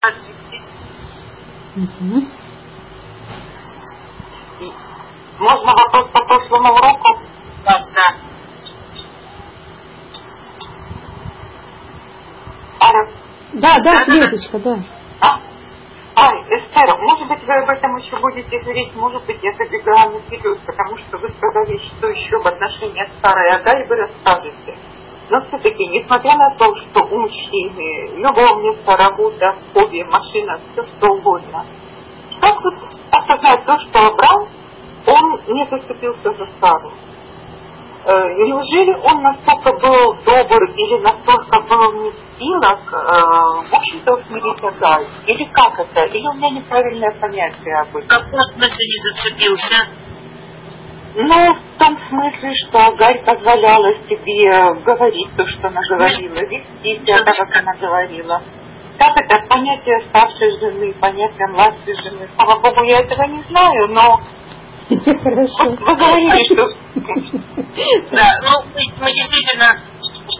осветить. Угу. Можно вопрос по прошлому уроку? Да, да. Алло. Да, да, Светочка, да. А? А, Эстер, может быть, вы об этом еще будете говорить, может быть, я забегаю наперед, потому что вы сказали, что еще в отношениях старой Агаи вы расскажете. Но все-таки, несмотря на то, что у мужчины любовница, работа, хобби, машина, все что угодно, как вот осознать то, что Абрам, он не заступился за Сару? Э, неужели он настолько был добр или настолько был не в силах, э, в общем-то, усмирить Агаль? Или как это? Или у меня неправильное понятие об этом? В каком смысле не зацепился? Ну, в том смысле, что Агарь позволяла себе говорить то, что она говорила, вести себя так, как она говорила. Как это понятие старшей жены, понятие младшей жены? Слава Богу, я этого не знаю, но Хорошо. Вы говорили, что... Да, ну, мы действительно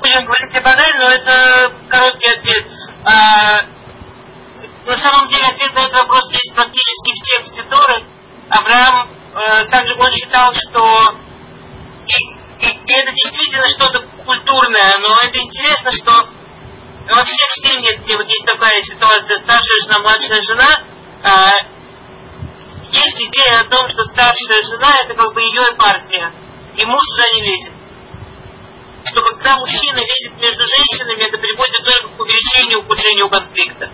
будем говорить о Агаре, но это короткий ответ. А, на самом деле ответ на этот вопрос есть практически в тексте Торы. Авраам также он считал, что и, и, и это действительно что-то культурное, но это интересно, что во всех семьях, где вот есть такая ситуация, старшая жена, младшая жена, э, есть идея о том, что старшая жена это как бы ее партия, и муж туда не лезет. Что когда мужчина лезет между женщинами, это приводит только к увеличению, ухудшению конфликта.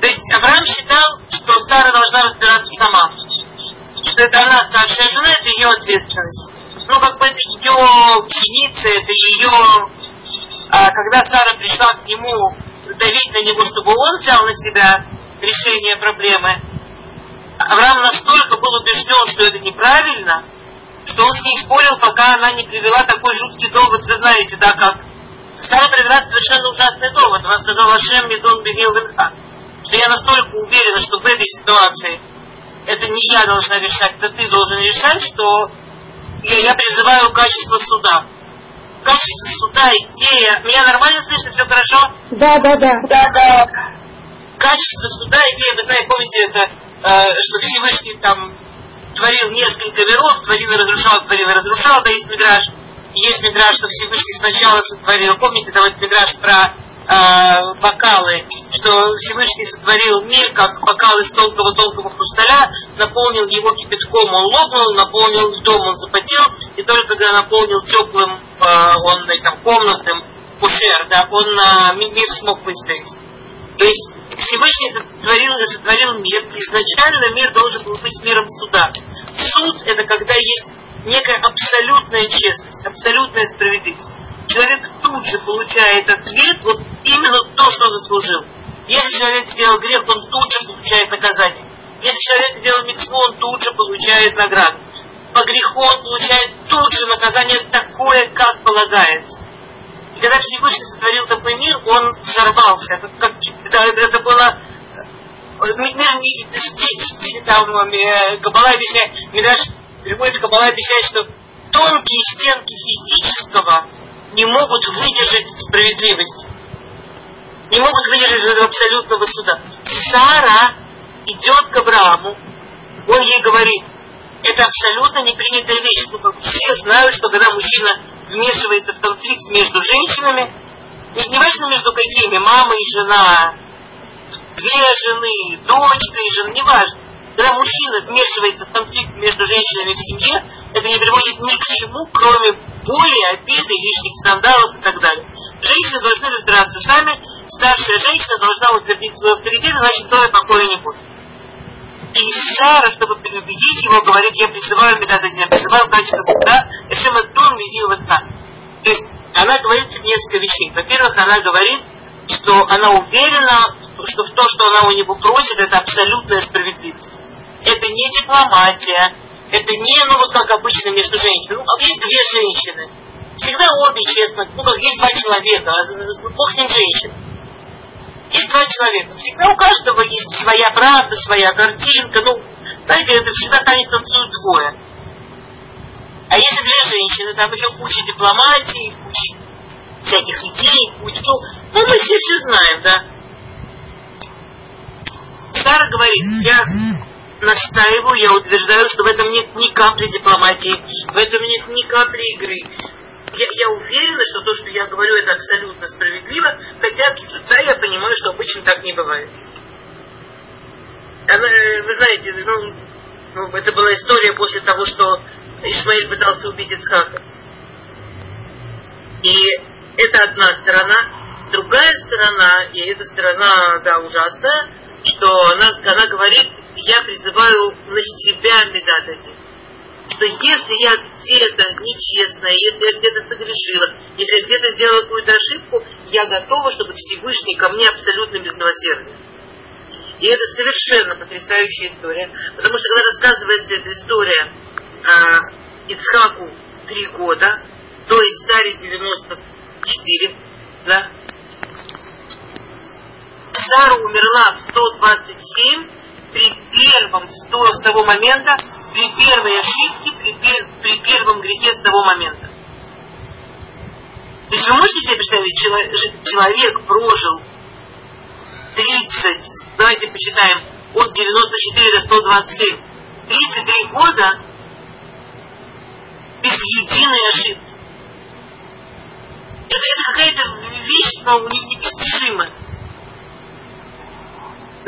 То есть Авраам считал, что Сара должна разбираться сама что это она старшая жена, это ее ответственность. Ну, как бы это ее ученица, это ее... А, когда Сара пришла к нему давить на него, чтобы он взял на себя решение проблемы, Авраам настолько был убежден, что это неправильно, что он с ней спорил, пока она не привела такой жуткий довод, вы знаете, да, как Сара привела совершенно ужасный довод. Она сказала, Шем Медон Венха, что я настолько уверена, что в этой ситуации это не я должна решать, это ты должен решать, что я, я призываю качество суда. Качество суда, идея. Меня нормально слышно, все хорошо? Да, да, да. Да, да. Качество суда, идея, вы знаете, помните это, э, что Всевышний там творил несколько миров, творил и разрушал, творил и разрушал, да есть мидраж. Есть мидраж, что Всевышний сначала сотворил, помните, там вот мидраж про э, бокалы, что Всевышний сотворил мир, как бокал из тонкого-тонкого хрусталя, наполнил его кипятком, он лопнул, наполнил дом, он запотел, и только когда наполнил теплым, э, он этим комнатным, пушер, да, он э, мир смог выстоять. То есть Всевышний сотворил, сотворил мир, изначально мир должен был быть миром суда. Суд – это когда есть некая абсолютная честность, абсолютная справедливость человек тут же получает ответ, вот именно то, что заслужил. Если человек сделал грех, он тут же получает наказание. Если человек сделал митцву, он тут же получает награду. По греху он получает тут же наказание такое, как полагается. И когда Всевышний сотворил такой мир, он взорвался. Это, как, это, это было мир не здесь, там э, Кабала объясняет, Мидраш приводит Кабала объясняет, что тонкие стенки физического не могут выдержать справедливость. Не могут выдержать этого абсолютного суда. Сара идет к Аврааму, он ей говорит, это абсолютно непринятая вещь. Ну, как все знают, что когда мужчина вмешивается в конфликт между женщинами, не, не важно между какими, мама и жена, две жены, дочка и жена, не важно. Когда мужчина вмешивается в конфликт между женщинами в семье, это не приводит ни к чему, кроме боли, обиды, лишних скандалов и так далее. Женщины должны разбираться сами, старшая женщина должна утвердить свой авторитет, иначе второй покоя не будет. И Сара, чтобы переубедить его, говорит, я призываю Медаза, я призываю качество суда, Эшем Адун Медил То есть она говорит несколько вещей. Во-первых, она говорит, что она уверена, что в то, что она у него просит, это абсолютная справедливость это не дипломатия, это не, ну вот как обычно между женщинами. Ну, есть две женщины. Всегда обе, честно, ну как есть два человека, а бог с ним женщин. Есть два человека. Всегда у каждого есть своя правда, своя картинка. Ну, знаете, это всегда танец танцуют двое. А если две женщины, там еще куча дипломатии, куча всяких идей, куча, ну, мы все все знаем, да. Сара говорит, я настаиваю, я утверждаю, что в этом нет ни капли дипломатии, в этом нет ни капли игры. Я, я уверена, что то, что я говорю, это абсолютно справедливо, хотя, да, я понимаю, что обычно так не бывает. Вы знаете, ну, ну, это была история после того, что Исмаиль пытался убить Ицхака. И это одна сторона. Другая сторона, и эта сторона, да, ужасная, что она, она говорит, я призываю на себя медатати. Что если я где-то нечестная, если я где-то согрешила, если я где-то сделала какую-то ошибку, я готова, чтобы Всевышний ко мне абсолютно без милосердия. И это совершенно потрясающая история, потому что когда рассказывается эта история э, Ицхаку три года, то есть Саре 94, да, Сара умерла в 127 при первом, с того, момента, при первой ошибке, при, пер, при первом грехе с того момента. То есть вы можете себе представить, человек прожил 30, давайте посчитаем, от 94 до 127, 33 года без единой ошибки. Это, это какая-то вещь, но непостижимая.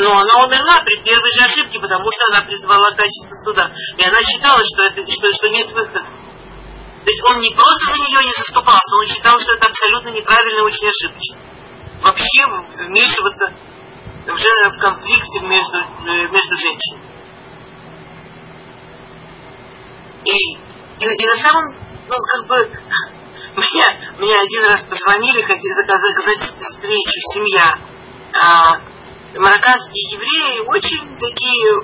Но она умерла при первой же ошибке, потому что она призвала качество суда. И она считала, что, это, что, что нет выхода. То есть он не просто за нее не заступался, он считал, что это абсолютно неправильно и очень ошибочно. Вообще вмешиваться уже в конфликте между, э, между женщинами. И, и, и на самом, ну, как бы, меня, мне один раз позвонили, хотели заказать встречу, семья. А, марокканские евреи очень такие,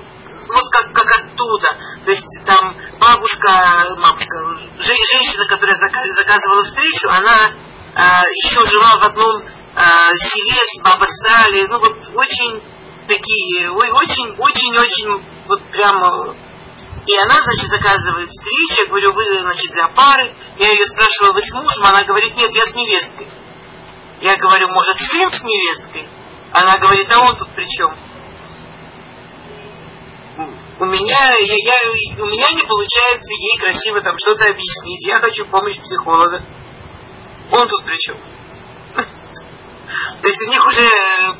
вот как, как оттуда. То есть там бабушка, бабушка, женщина, которая заказывала встречу, она а, еще жила в одном а, селе с Баба Сали, ну вот очень такие, очень-очень-очень, вот прямо и она, значит, заказывает встречу, я говорю, вы, значит, для пары. Я ее спрашиваю, вы с мужем? Она говорит, нет, я с невесткой. Я говорю, может, сын с невесткой? Она говорит, а он тут при чем? У меня, я, я, у меня не получается ей красиво там что-то объяснить. Я хочу помощь психолога. Он тут при чем? То есть у них уже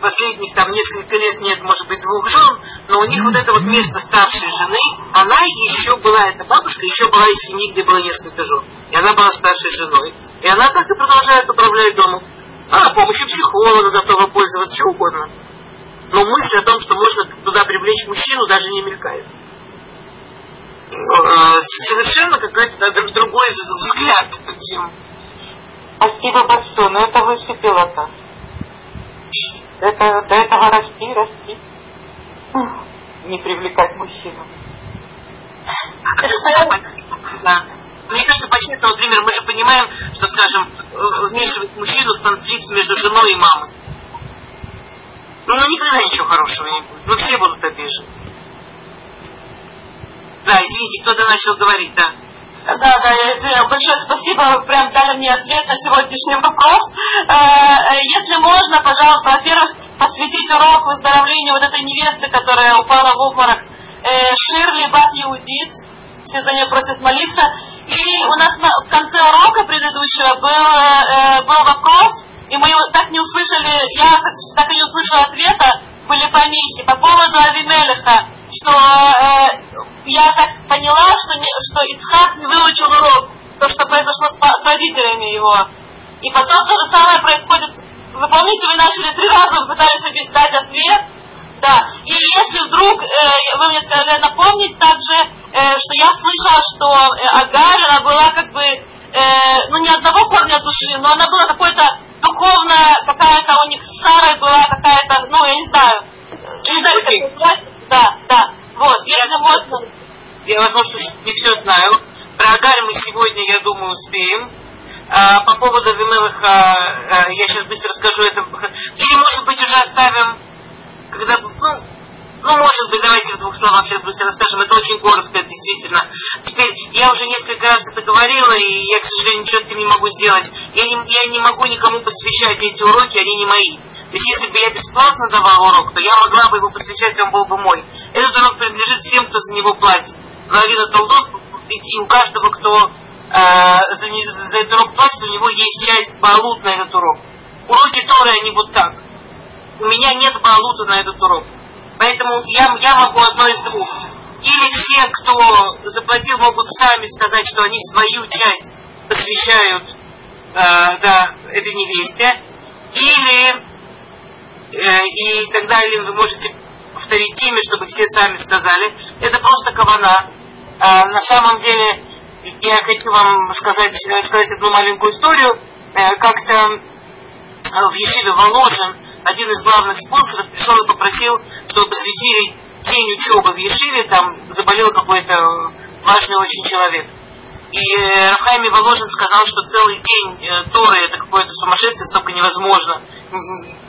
последних там несколько лет нет, может быть, двух жен, но у них вот это вот место старшей жены, она еще была, эта бабушка еще была из семьи, где было несколько жен. И она была старшей женой. И она так и продолжает управлять домом. Она помощью психолога готова пользоваться, чего угодно. Но мысль о том, что можно туда привлечь мужчину, даже не мелькает. Э, совершенно какой-то да, другой взгляд на тему. Спасибо большое, но это выше пилота. Это, до этого расти, расти. Не привлекать мужчину. Да. Мне кажется, по-честному, например, мы же понимаем, что, скажем, вмешивать мужчину в конфликт между женой и мамой. Ну, никогда ничего хорошего не будет. Ну, все будут обижены. Да, извините, кто-то начал говорить, да. Да, да, большое спасибо, вы прям дали мне ответ на сегодняшний вопрос. Э, э, если можно, пожалуйста, во-первых, посвятить урок выздоровлению вот этой невесты, которая упала в обморок, э, Ширли Бат Иудит, все за нее просят молиться. И у нас на, в конце урока предыдущего был, был вопрос, и мы его так не услышали, я так и не услышала ответа, были помехи по поводу Авимелиха, что я так поняла, что, не, что Ицхак не выучил урок, то, что произошло с, с родителями его. И потом то же самое происходит. Вы помните, вы начали три раза, вы пытались дать ответ, да. И если вдруг, э, вы мне сказали напомнить также, э, что я слышала, что э, Агарь, она была как бы, э, ну не одного корня души, но она была какой-то духовная, какая-то у них с Сарой была какая-то, ну я не знаю, не знаю, как это называется. Да, да. Вот, если можно, я, возможно, не все знаю. Про Агарь мы сегодня, я думаю, успеем. А, по поводу Вимелаха, а, я сейчас быстро скажу это. Или, может быть, уже оставим, когда, ну, ну, может быть, давайте в двух словах сейчас быстро расскажем. Это очень коротко, действительно. Теперь, я уже несколько раз это говорила, и я, к сожалению, ничего этим не могу сделать. Я не, я не могу никому посвящать эти уроки, они не мои. То есть если бы я бесплатно давал урок, то я могла бы его посвящать, он был бы мой. Этот урок принадлежит всем, кто за него платит. Равина Толдот, и у каждого, кто э, за, за этот урок платит, у него есть часть балут на этот урок. Уроки Торы, они вот так. У меня нет балута на этот урок. Поэтому я, я могу одно из двух. Или все, кто заплатил, могут сами сказать, что они свою часть посвящают э, да, этой невесте. Или э, и тогда или вы можете повторить имя, чтобы все сами сказали. Это просто кавана. Э, на самом деле, я хочу вам сказать, сказать одну маленькую историю. Э, как-то э, в Ешиве Воложин один из главных спонсоров пришел и попросил, чтобы посвятили день учебы в Ешиве, там заболел какой-то важный очень человек. И э, Рафхайми Воложин сказал, что целый день э, Торы это какое-то сумасшествие, столько невозможно,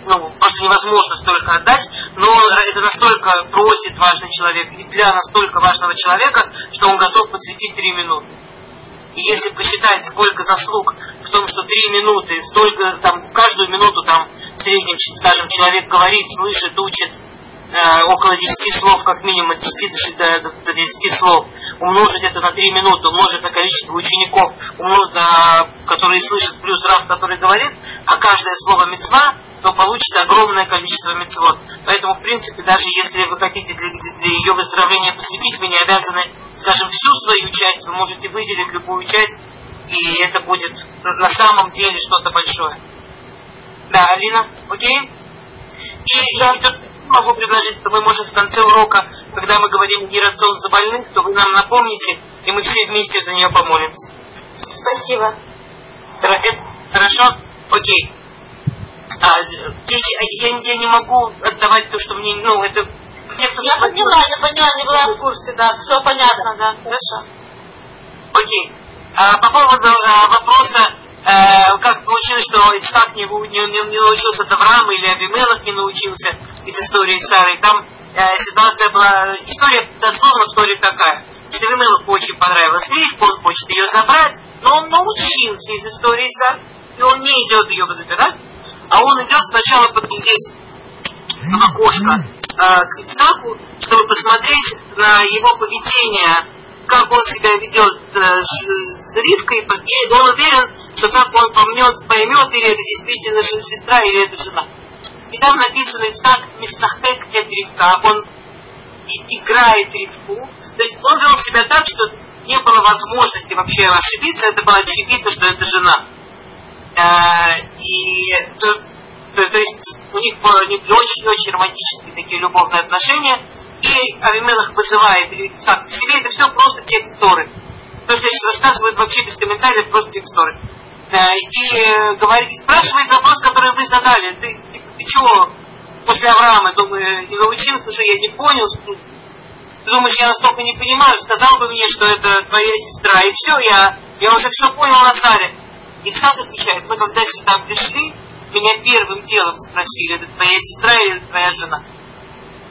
ну, просто невозможно столько отдать, но это настолько просит важный человек и для настолько важного человека, что он готов посвятить три минуты. И если посчитать, сколько заслуг в том, что три минуты, столько, там, каждую минуту там среднем, скажем, человек говорит, слышит, учит, э, около 10 слов, как минимум от 10 до, до, до 10 слов, умножить это на 3 минуты, умножить на количество учеников, умножить на, которые слышат, плюс раб, который говорит, а каждое слово мецва, то получится огромное количество мецвод. Поэтому, в принципе, даже если вы хотите для, для ее выздоровления посвятить, вы не обязаны, скажем, всю свою часть, вы можете выделить любую часть, и это будет на самом деле что-то большое. Да, Алина, окей? И, да. то, могу предложить, что мы, может, в конце урока, когда мы говорим гирацион за больных, то вы нам напомните, и мы все вместе за нее помолимся. Спасибо. Хорошо? Окей. А, я, я, я не могу отдавать то, что мне, ну, это... Те, кто я поняла, я поняла, не была в курсе, да, все понятно, да, хорошо. Окей. А, по поводу а, вопроса, а, как получилось, что Ицхак не, не, не, не научился от Авраама или Абимелах не научился из истории Сары, там э, ситуация была, история, дословно история такая, что Абимелах очень понравилась рифка, он хочет ее забрать, но он научился из истории Сары, и он не идет ее забирать, а он идет сначала подглядеть в окошко э, к Ицхаку, чтобы посмотреть на его поведение, как он себя ведет э, с, Ривкой, и он уверен, что как он поймет, поймет, или это действительно сестра, или это жена. И там написано Ицхак Мисахек эт Ривка, он играет Ривку. То есть он вел себя так, что не было возможности вообще ошибиться, это было очевидно, что это жена. Э, и то, то, то есть у них очень-очень романтические такие любовные отношения. И Авимелах вызывает Ицхак к себе. Это все просто текст. То, что я сейчас вообще без комментариев, просто текст. Э, и, говорит, и спрашивает вопрос, который вы задали. Ты, типа, ты чего после Авраама, думаю, не научился, что я не понял, думаешь, я настолько не понимаю, сказал бы мне, что это твоя сестра, и все, я, я уже все понял на Саре. Исаак отвечает, мы когда сюда пришли, меня первым делом спросили, это твоя сестра или твоя жена.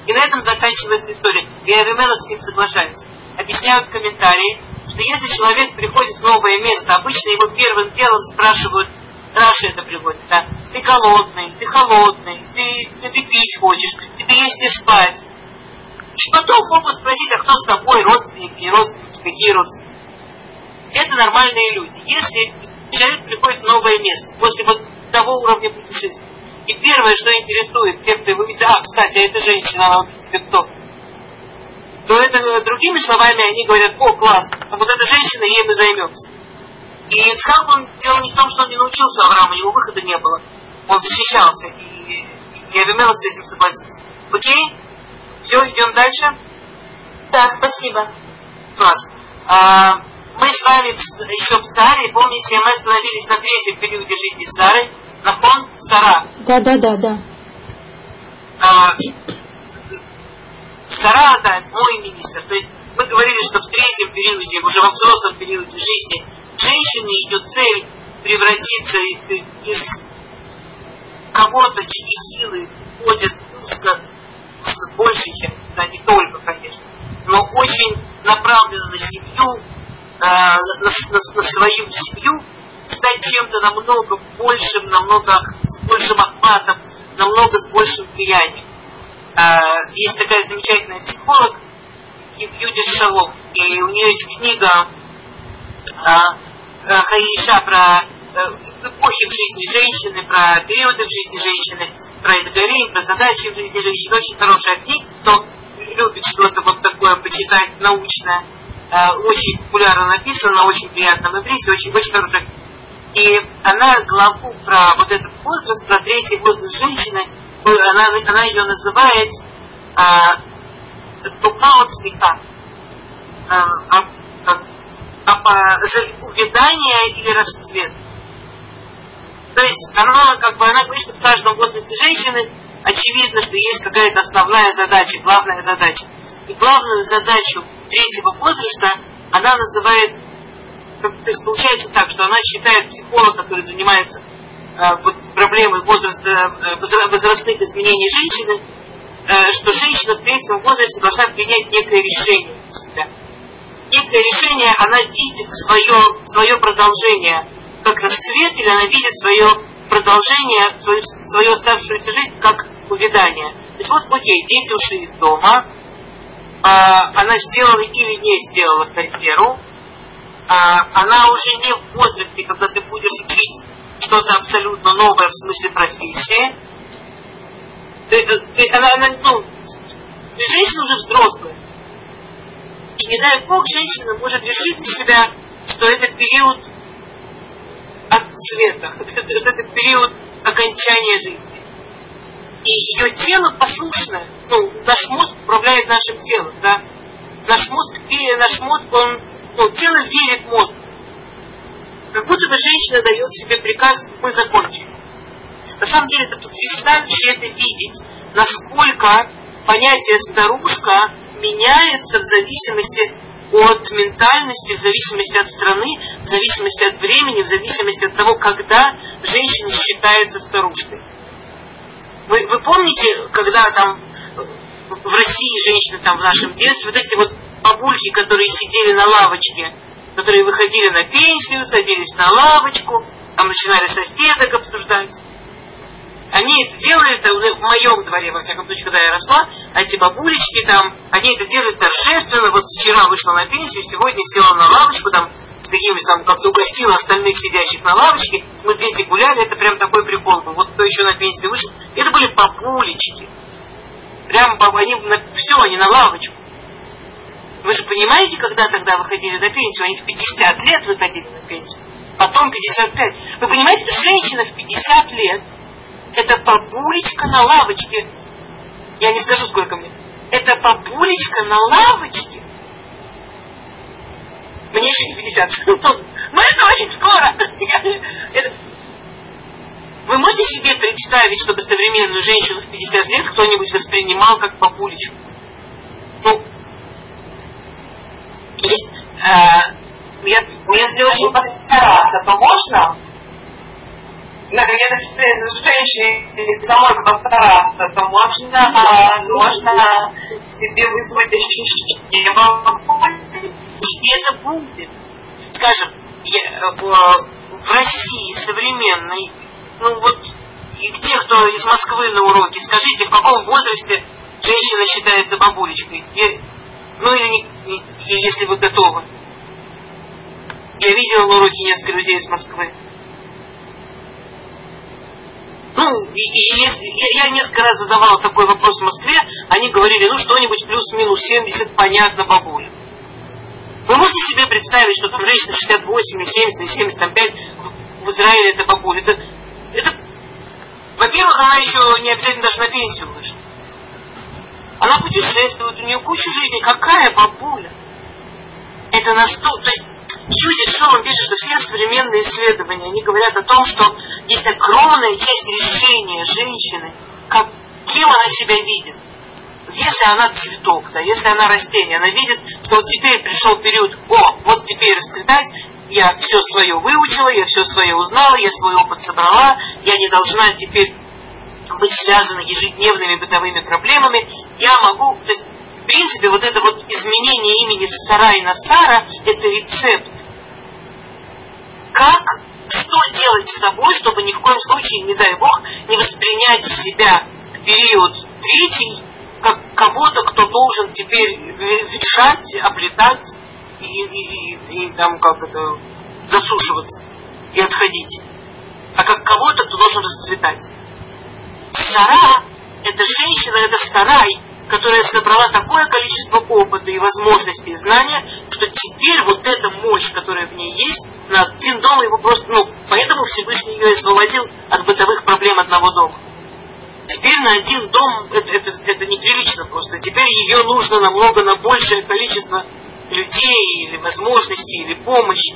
И на этом заканчивается история. И Авимела с ним соглашается. Объясняют комментарии, что если человек приходит в новое место, обычно его первым делом спрашивают, Раши это приводит, да, ты голодный, ты холодный, ты, ты, ты пить хочешь, тебе есть где спать. И потом могут спросить, а кто с тобой, родственники, родственники, какие родственники. Это нормальные люди. Если человек приходит в новое место после вот того уровня путешествия. И первое, что интересует тех, кто его видит, а, кстати, а эта женщина, она вот тебе кто? То это, э, другими словами, они говорят, о, класс, а вот эта женщина, ей мы займемся. И Ицхак, он дело не в том, что он не научился Авраама, его выхода не было. Он защищался, и, и Авимелок с этим согласился. Окей? Все, идем дальше? Да, спасибо. Класс. А, мы с вами еще в Саре, помните, мы остановились на третьем периоде жизни Сары, Нахон Сара. Да, да, да, да. А, Сара, да, мой министр. То есть мы говорили, что в третьем периоде, уже во взрослом периоде жизни женщины, ее цель превратиться из кого-то, чьи силы ходят узко, большей части, да, не только, конечно, но очень направлена на семью, на, на, на свою семью, стать чем-то намного большим, намного с большим охватом, намного с большим влиянием. А, есть такая замечательная психолог Юдит Шалом, и у нее есть книга а, а, Хаиша про э, эпохи в жизни женщины, про периоды в жизни женщины, про Эдгарин, про задачи в жизни женщины. Очень хорошая книга, кто любит что-то вот такое почитать научное. Очень популярно написано, на очень приятном иврите, очень, очень хорошая и она главу про вот этот возраст, про третий возраст женщины, она, она ее называет а, Тупаут смеха. А, а, а, увядание или расцвет. То есть она, как бы, она говорит, что в каждом возрасте женщины очевидно, что есть какая-то основная задача, главная задача. И главную задачу третьего возраста она называет то есть получается так, что она считает психолог, который занимается э, проблемой возраста, э, возрастных изменений женщины, э, что женщина в третьем возрасте должна принять некое решение для себя. Некое решение, она видит свое, свое продолжение как расцвет, или она видит свое продолжение, свою, свою оставшуюся жизнь как увядание. То есть вот, окей, дети ушли из дома, а, она сделала или не сделала карьеру, она уже не в возрасте, когда ты будешь учить что-то абсолютно новое в смысле профессии. Ты, ты, она, она, ну, женщина уже взрослая. И не дай бог, женщина может решить для себя, что это период от света, что это период окончания жизни. И ее тело послушное. Ну, наш мозг управляет нашим телом, да. Наш мозг, наш мозг, он ну, тело верит мозгу. Как будто бы женщина дает себе приказ, мы закончили. На самом деле это потрясающе это видеть, насколько понятие старушка меняется в зависимости от ментальности, в зависимости от страны, в зависимости от времени, в зависимости от того, когда женщина считается старушкой. Вы, вы помните, когда там в России женщины там в нашем детстве, вот эти вот бабульки, которые сидели на лавочке, которые выходили на пенсию, садились на лавочку, там начинали соседок обсуждать. Они это делали в моем дворе, во всяком случае, когда я росла, эти бабулечки там, они это делали торжественно, вот вчера вышла на пенсию, сегодня села на лавочку, там, с какими там, как-то угостила остальных сидящих на лавочке, мы дети гуляли, это прям такой прикол был. Вот кто еще на пенсию вышел, это были бабулечки. Прям они, все, они на лавочку. Вы же понимаете, когда тогда выходили на пенсию, они в 50 лет выходили на пенсию, потом 55. Вы понимаете, женщина в 50 лет, это бабулечка на лавочке. Я не скажу, сколько мне. Это бабулечка на лавочке. Мне еще не 50. Но это очень скоро. Вы можете себе представить, чтобы современную женщину в 50 лет кто-нибудь воспринимал как бабулечку? Ну, если очень постараться, то можно? Если женщине самой постараться, то можно, можно себе вызвать ощущение И это будет. Скажем, я, э, в России современной, ну вот, и те, кто из Москвы на уроке, скажите, в каком возрасте женщина считается бабулечкой? Ну или не, не, если вы готовы. Я видела на уроке несколько людей из Москвы. Ну, и, и если, я, я несколько раз задавала такой вопрос в Москве, они говорили, ну что-нибудь плюс-минус 70, понятно, бабуля. Вы можете себе представить, что там женщина 68, 70, или 75 в, в Израиле это бабуля? Это, это, во-первых, она еще не обязательно даже на пенсию вышла. Она путешествует, у нее куча жизни. Какая бабуля? Это настолько... То есть Юди Шоу пишет, что все современные исследования, они говорят о том, что есть огромная часть решения женщины, как, кем она себя видит. Если она цветок, да, если она растение, она видит, что вот теперь пришел период, о, вот теперь расцветать, я все свое выучила, я все свое узнала, я свой опыт собрала, я не должна теперь быть связаны ежедневными бытовыми проблемами, я могу, то есть, в принципе, вот это вот изменение имени Сарай на Сара, это рецепт. Как что делать с собой, чтобы ни в коем случае, не дай бог, не воспринять себя в период третий как кого-то, кто должен теперь решать, оплетать и, и, и, и там как это засушиваться и отходить, а как кого-то, кто должен расцветать. Сара – это женщина, это сарай, которая собрала такое количество опыта и возможностей и знания, что теперь вот эта мощь, которая в ней есть, на один дом его просто, ну, поэтому Всевышний ее освободил от бытовых проблем одного дома. Теперь на один дом это, это, это неприлично просто. Теперь ее нужно намного на большее количество людей или возможностей, или помощи.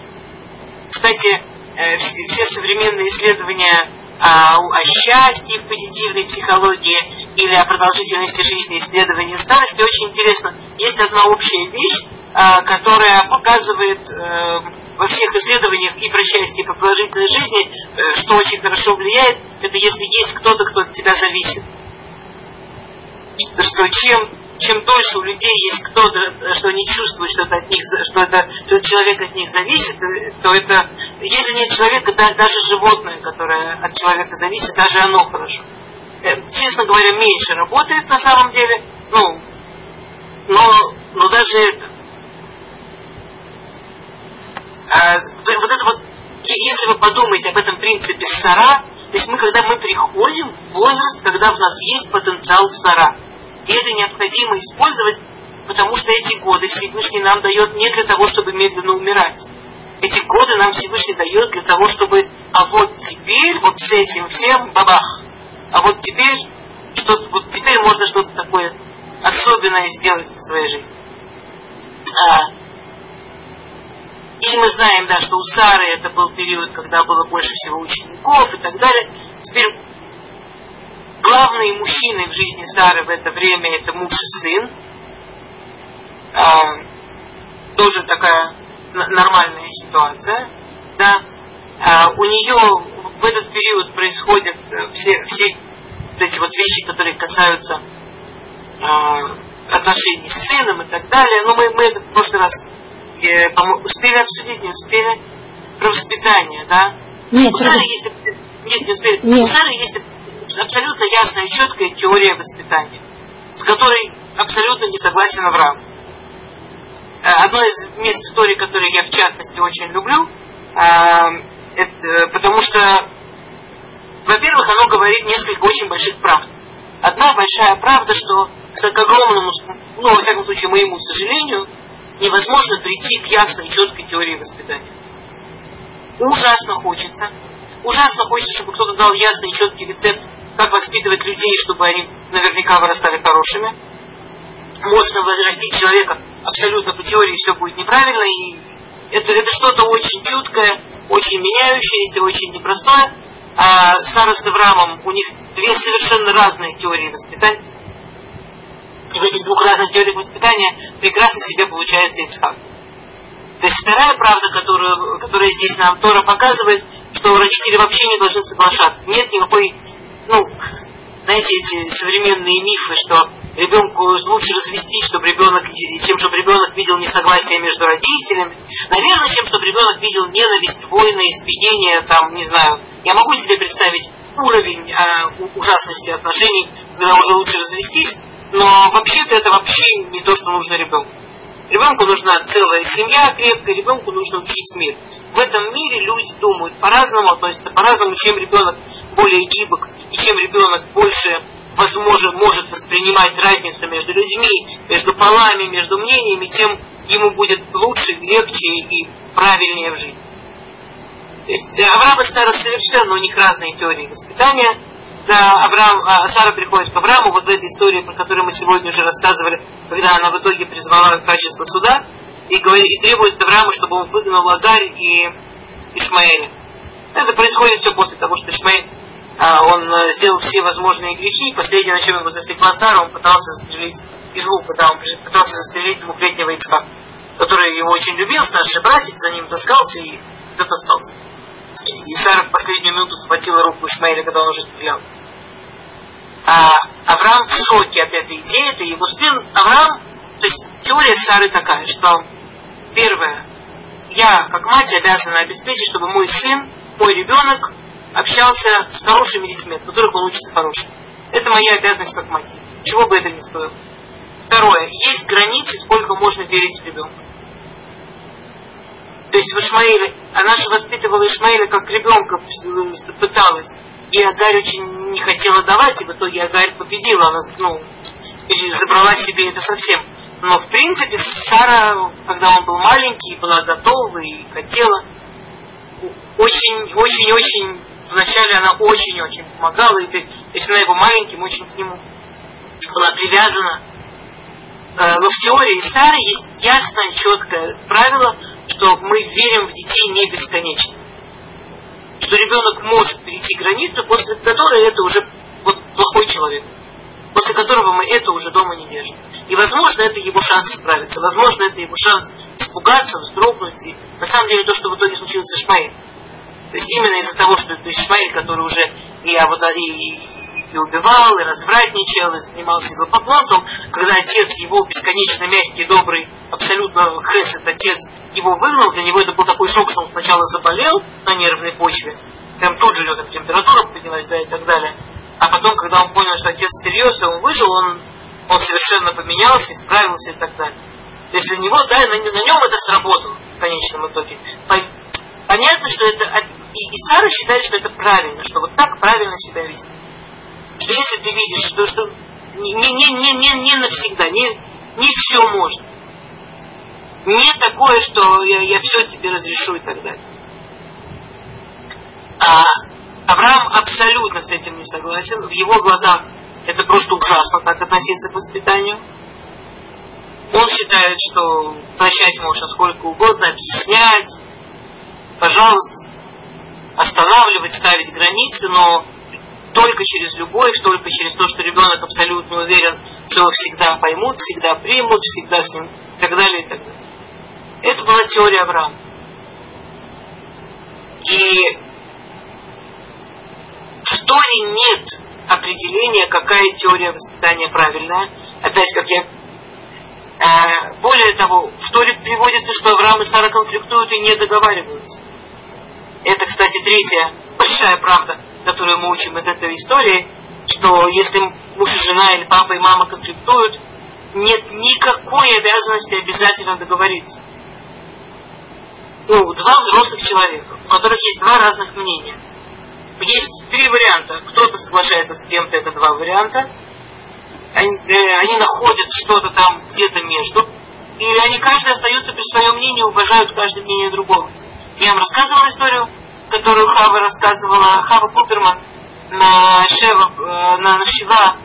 Кстати, э, все современные исследования о, о счастье в позитивной психологии или о продолжительности жизни исследования старости очень интересно. Есть одна общая вещь, э, которая показывает э, во всех исследованиях и про счастье, и про продолжительной жизни, что очень хорошо влияет, это если есть кто-то, кто от тебя зависит. Что чем чем дольше у людей есть кто-то, что они чувствуют, что это от них, что это, что человек от них зависит, э, то это, если нет человека, да, даже животное, которое от человека зависит, даже оно хорошо. Э, честно говоря, меньше работает на самом деле, ну, но, но даже это. А, вот это вот, если вы подумаете об этом принципе сара, то есть мы, когда мы приходим в возраст, когда у нас есть потенциал сара, и это необходимо использовать, потому что эти годы Всевышний нам дает не для того, чтобы медленно умирать. Эти годы нам Всевышний дает для того, чтобы, а вот теперь, вот с этим всем, бабах, а вот теперь, что вот теперь можно что-то такое особенное сделать в своей жизни. А, и мы знаем, да, что у Сары это был период, когда было больше всего учеников и так далее. Теперь главные мужчины в жизни Сары в это время это муж и сын. А, тоже такая нормальная ситуация. Да. А, у нее в этот период происходят э, все, все эти вот вещи, которые касаются а, отношений с сыном и так далее. Но мы, мы это в прошлый раз э, успели обсудить, не успели. Про воспитание, да? Нет, у Сары есть нет, не успели. Нет. У Сары есть абсолютно ясная и четкая теория воспитания, с которой абсолютно не согласен Авраам. Э, одно из мест истории, которые я в частности очень люблю, э, это, потому что, во-первых, оно говорит несколько очень больших правд. Одна большая правда, что к огромному, ну, во всяком случае, моему сожалению, невозможно прийти к ясной, четкой теории воспитания. Ужасно хочется. Ужасно хочется, чтобы кто-то дал ясный, четкий рецепт как воспитывать людей, чтобы они наверняка вырастали хорошими. Можно вырастить человека абсолютно по теории все будет неправильно, и это, это что-то очень чуткое, очень меняющееся, очень непростое. А Сара с Авраамом, у них две совершенно разные теории воспитания. И в этих двух разных теориях воспитания прекрасно себе получается Ицхак. То есть вторая правда, которую, которая здесь нам Тора показывает, что родители вообще не должны соглашаться. Нет никакой ну, знаете, эти современные мифы, что ребенку лучше развестись, чтобы ребенок, чем чтобы ребенок видел несогласие между родителями. Наверное, чем чтобы ребенок видел ненависть, войны, избиение, там, не знаю. Я могу себе представить уровень э, ужасности отношений, когда уже лучше развестись, но вообще-то это вообще не то, что нужно ребенку. Ребенку нужна целая семья крепкая, ребенку нужно учить мир. В этом мире люди думают по-разному, относятся по-разному, чем ребенок более гибок и чем ребенок больше возможно, может воспринимать разницу между людьми, между полами, между мнениями, тем ему будет лучше, легче и правильнее в жизни. То есть Авраам и совершенно у них разные теории воспитания. Да, Авраам, а Сара приходит к Аврааму, вот в этой истории, про которую мы сегодня уже рассказывали, когда она в итоге призвала качество суда, и, говорит, и требует от Авраама, чтобы он выгнал Лагарь и Ишмаэля. Это происходит все после того, что Ишмаэль а, он э, сделал все возможные грехи, и последнее, на чем его засекла Сара, он пытался застрелить из лука, да, он пытался застрелить двухлетнего Ицха, который его очень любил, старший братик, за ним таскался и тот остался. И Сара в последнюю минуту схватила руку Ишмаэля, когда он уже стрелял. А Авраам в шоке от этой идеи, это его сын Авраам, то есть теория Сары такая, что первое, я как мать обязана обеспечить, чтобы мой сын мой ребенок общался с хорошими детьми, от которых он учится хорошим. Это моя обязанность как мать. Чего бы это ни стоило. Второе. Есть границы, сколько можно верить в ребенка. То есть в Ишмаиле, она же воспитывала Ишмаиля как ребенка, пыталась. И Агарь очень не хотела давать, и в итоге Агарь победила. Она, ну, забрала себе это совсем. Но, в принципе, Сара, когда он был маленький, была готова и хотела, очень-очень-очень, вначале она очень-очень помогала, и, то есть она его маленьким очень к нему была привязана. Э, но в теории Сары есть ясное, четкое правило, что мы верим в детей не бесконечно. Что ребенок может перейти границу, после которой это уже вот плохой человек после которого мы это уже дома не держим. И, возможно, это его шанс исправиться, возможно, это его шанс испугаться, вздрогнуть. И, на самом деле, то, что в итоге случилось с Ишмаилем. То есть именно из-за того, что то есть Ишмаиль, который уже и, и, и убивал, и развратничал, и занимался идолопоклонством, когда отец его бесконечно мягкий, добрый, абсолютно хесед отец его выгнал, для него это был такой шок, что он сначала заболел на нервной почве, прям тут же у него температура поднялась, да, и так далее. А потом, когда он понял, что отец всерьез, и он выжил, он, он совершенно поменялся, исправился и так далее. То есть для него, да, на, на нем это сработало в конечном итоге. Понятно, что это... И, и Сара считает, что это правильно, что вот так правильно себя вести. Что если ты видишь, что, что не, не, не, не, не навсегда, не, не все можно. Не такое, что я, я все тебе разрешу и так далее. А Авраам абсолютно с этим не согласен. В его глазах это просто ужасно так относиться к воспитанию. Он считает, что прощать можно сколько угодно, объяснять, пожалуйста, останавливать, ставить границы, но только через любовь, только через то, что ребенок абсолютно уверен, что его всегда поймут, всегда примут, всегда с ним и так далее, и так далее. Это была теория Авраама. И в Торе нет определения, какая теория воспитания правильная. Опять, как я э, более того, в Торе приводится, что Авраам и Сара конфликтуют и не договариваются. Это, кстати, третья большая правда, которую мы учим из этой истории, что если муж и жена или папа и мама конфликтуют, нет никакой обязанности обязательно договориться. Ну, два взрослых человека, у которых есть два разных мнения – есть три варианта. Кто-то соглашается с кем-то, это два варианта. Они, э, они находят что-то там где-то между. Или они каждый остаются при своем мнении, уважают каждое мнение другого. Я вам рассказывала историю, которую Хава рассказывала, Хава Куперман на Шева, э, на, Шива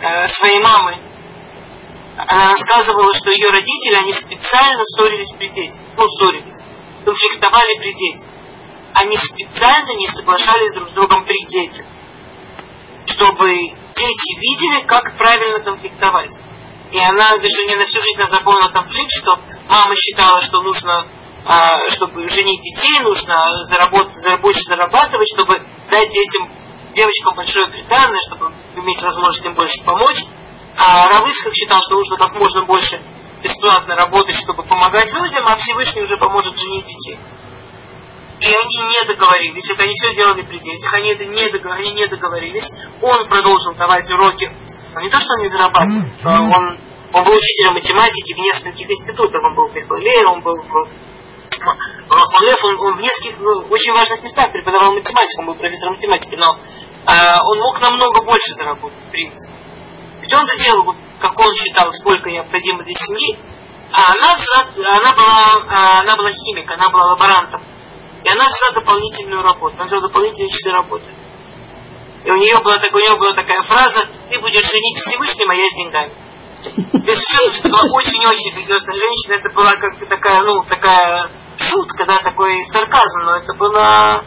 э, своей мамы. Она рассказывала, что ее родители, они специально ссорились при детях. Ну, ссорились. Конфликтовали при детях они специально не соглашались друг с другом при детях, чтобы дети видели, как правильно конфликтовать. И она, жене на всю жизнь она запомнила конфликт, что мама считала, что нужно, а, чтобы женить детей, нужно заработать, больше зарабатывать, чтобы дать детям, девочкам большое приданное, чтобы иметь возможность им больше помочь. А Равыцкак считал, что нужно как можно больше бесплатно работать, чтобы помогать людям, а Всевышний уже поможет женить детей. И они не договорились. Это они все делали при детях. Они, это не, договор, они не договорились. Он продолжил давать уроки. Не то, что он не зарабатывал. А он, он был учителем математики в нескольких институтах. Он был в Бехбале, он был в Росмалев, он, он в нескольких ну, очень важных местах преподавал математику, он был профессором математики, но а, он мог намного больше заработать, в принципе. Ведь он делал, как он считал, сколько необходимо для семьи, а она, она, была, а, она была химик, она была лаборантом. И она взяла дополнительную работу, она взяла дополнительные часы работы. И у нее была, у нее была такая фраза, ты будешь женить Всевышним, а я с деньгами. Без это была очень-очень религиозная женщина, это была как такая, ну, такая шутка, да, такой сарказм, но это было...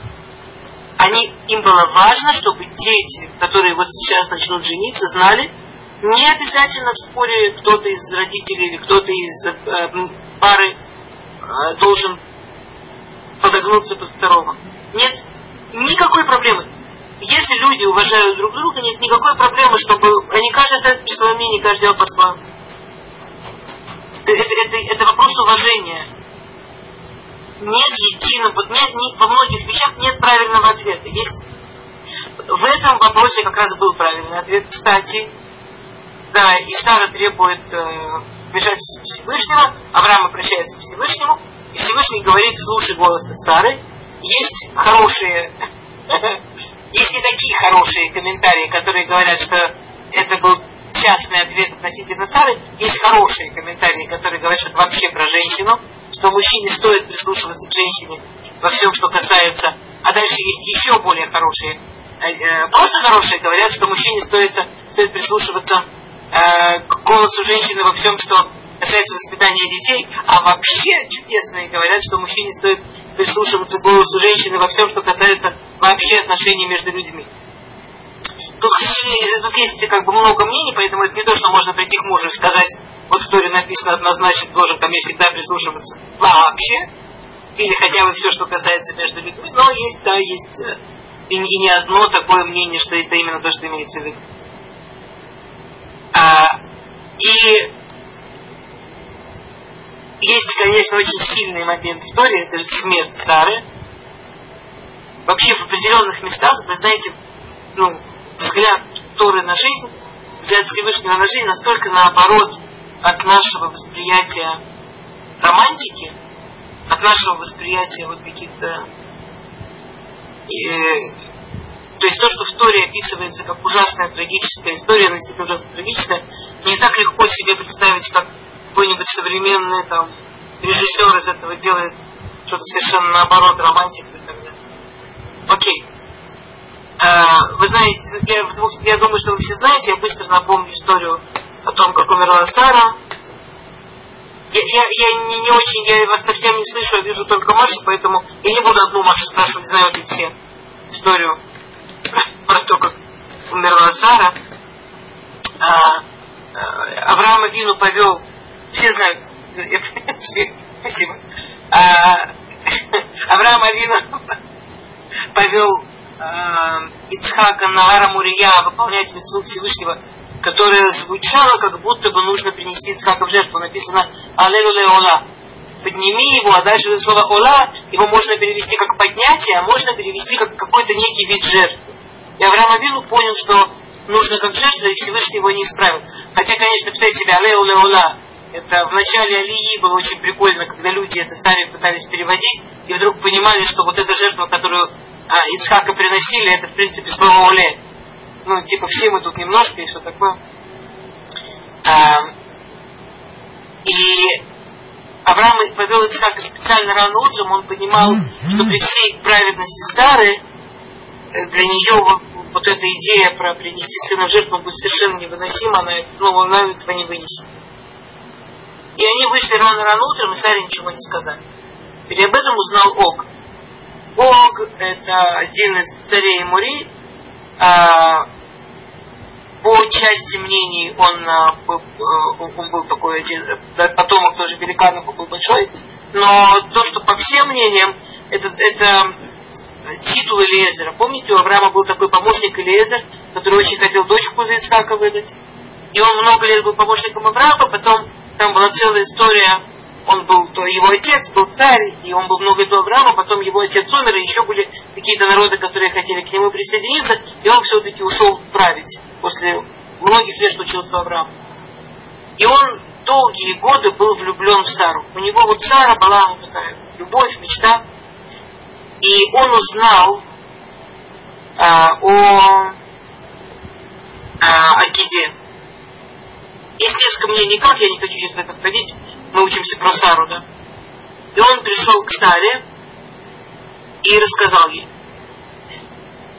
Они, им было важно, чтобы дети, которые вот сейчас начнут жениться, знали, не обязательно в споре кто-то из родителей или кто-то из э, пары э, должен подогнуться под второго. Нет никакой проблемы. Если люди уважают друг друга, нет никакой проблемы, чтобы они каждый оставит при своем мнении, каждый делал по-своему. Это, это, это вопрос уважения. Нет единого, нет, нет, во многих вещах нет правильного ответа. Есть в этом вопросе как раз был правильный ответ, кстати. Да, и Сара требует э, бежать Всевышнего, Авраам обращается к Всевышнему, и Всевышний говорит, слушай голос Сары. Есть хорошие, есть не такие хорошие комментарии, которые говорят, что это был частный ответ относительно Сары. Есть хорошие комментарии, которые говорят, что это вообще про женщину, что мужчине стоит прислушиваться к женщине во всем, что касается. А дальше есть еще более хорошие, э, э, просто хорошие говорят, что мужчине стоит, стоит прислушиваться э, к голосу женщины во всем, что касается воспитания детей, а вообще чудесные говорят, что мужчине стоит прислушиваться к голосу женщины во всем, что касается вообще отношений между людьми. Тут, тут есть как бы много мнений, поэтому это не то, что можно прийти к мужу и сказать, вот в Торе написано однозначно, должен ко мне всегда прислушиваться вообще, или хотя бы все, что касается между людьми, но есть, да, есть э, и, и не одно такое мнение, что это именно то, что имеется в виду. А, и есть, конечно, очень сильный момент в Торе, это же смерть Сары. Вообще в определенных местах, вы знаете, ну, взгляд Торы на жизнь, взгляд Всевышнего на жизнь настолько наоборот от нашего восприятия романтики, от нашего восприятия вот каких-то... И, то есть то, что в Торе описывается как ужасная трагическая история, она действительно ужасно трагическая, не так легко себе представить, как какой-нибудь современный там режиссер из этого делает что-то совершенно наоборот, романтик и так далее. Окей. А, вы знаете, я, я думаю, что вы все знаете, я быстро напомню историю о том, как умерла Сара. Я, я, я не, не очень, я вас совсем не слышу, я вижу только Машу, поэтому я не буду одну Машу спрашивать, знают ли все историю про то, как умерла Сара. А, а Авраам Вину повел все знают. Спасибо. А, Авраам Авина повел а, Ицхака на Арамурия выполнять митцву Всевышнего, которая звучала, как будто бы нужно принести Ицхака в жертву. Написано «Алелу Ола». Подними его, а дальше это слово «Ола» его можно перевести как поднятие, а можно перевести как какой-то некий вид жертвы. И Авраам Авину понял, что нужно как жертва, и Всевышний его не исправил. Хотя, конечно, представьте себе, «Алеу Леола», это в начале Алии было очень прикольно, когда люди это сами пытались переводить, и вдруг понимали, что вот эта жертва, которую а, Ицхака приносили, это в принципе слово Оле. Ну, типа все мы тут немножко и все такое. А, и Авраам повел Ицхака специально рано утром, он понимал, что при всей праведности Сары э, для нее вот, эта идея про принести сына в жертву будет совершенно невыносима, она, ну, она этого не вынесет. И они вышли рано-рано утром, и Саре ничего не сказали. И об этом узнал Ог. Ог – это один из царей Мури. А, по части мнений он, а, э, он был такой один, потомок тоже великанов, он был большой. Но то, что по всем мнениям, это, это титул Элиезера. Помните, у Авраама был такой помощник Элиезер, который очень хотел дочку за Ицхака выдать. И он много лет был помощником Авраама, потом там была целая история, он был, то его отец был царь, и он был много до Авраама, потом его отец умер, и еще были какие-то народы, которые хотели к нему присоединиться, и он все-таки ушел править после многих лет, что учился у Авраама. И он долгие годы был влюблен в Сару. У него вот Сара была ну, такая любовь, мечта. И он узнал а, о, а, о Гиде. Есть несколько мнений, как, я не хочу сейчас в это входить, мы учимся про Сару, да. И он пришел к Саре и рассказал ей.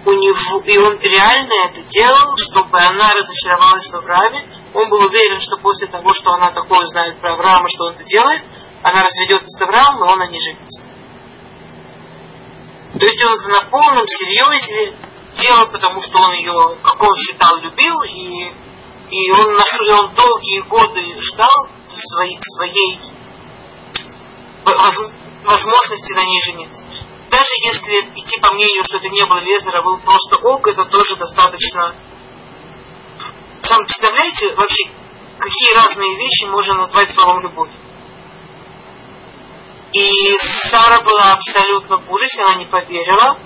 У него, и он реально это делал, чтобы она разочаровалась в Аврааме. Он был уверен, что после того, что она такое знает про Авраама, что он это делает, она разведется с Авраамом, и он на ней женится. То есть он на полном серьезе делал, потому что он ее, как он считал, любил, и и он, нашел, он долгие годы ждал своей, своей возможности на ней жениться. Даже если идти по мнению, что это не был Лезер, а был просто Ог, это тоже достаточно... Сам представляете вообще, какие разные вещи можно назвать словом любовь? И Сара была абсолютно в ужасе, она не поверила.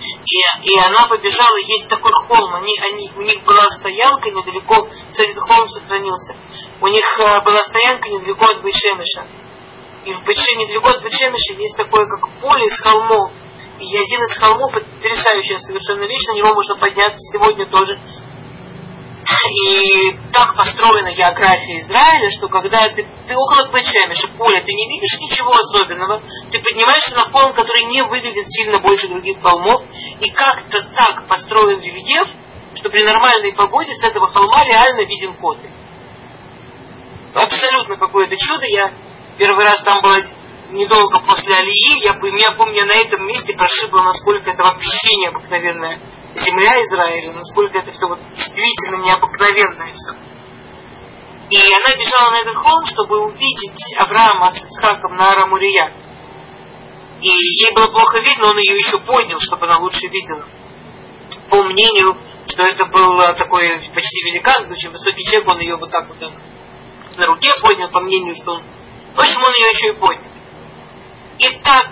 И, и она побежала, есть такой холм, они, они, у них была стоянка недалеко, кстати, этот холм сохранился, у них э, была стоянка недалеко от Бейшемиша. И в Бейше, недалеко от Бейшемиша есть такое, как поле из холмов. И один из холмов, потрясающая совершенно вещь, на него можно подняться сегодня тоже. И так построена география Израиля, что когда ты, ты около Бетшемиша, поля, ты не видишь ничего особенного, ты поднимаешься на холм, который не выглядит сильно больше других холмов, и как-то так построен рельеф, что при нормальной погоде с этого холма реально виден коты. Абсолютно какое-то чудо. Я первый раз там была недолго после Алии, я, меня, помню, на этом месте прошибло, насколько это вообще необыкновенная земля Израиля, насколько это все вот действительно необыкновенное все. И она бежала на этот холм, чтобы увидеть Авраама с Исхаком на Арамурия. И ей было плохо видно, он ее еще поднял, чтобы она лучше видела. По мнению, что это был такой почти великан, очень высокий человек, он ее вот так вот на руке поднял, по мнению, что он... В общем, он ее еще и поднял. И так,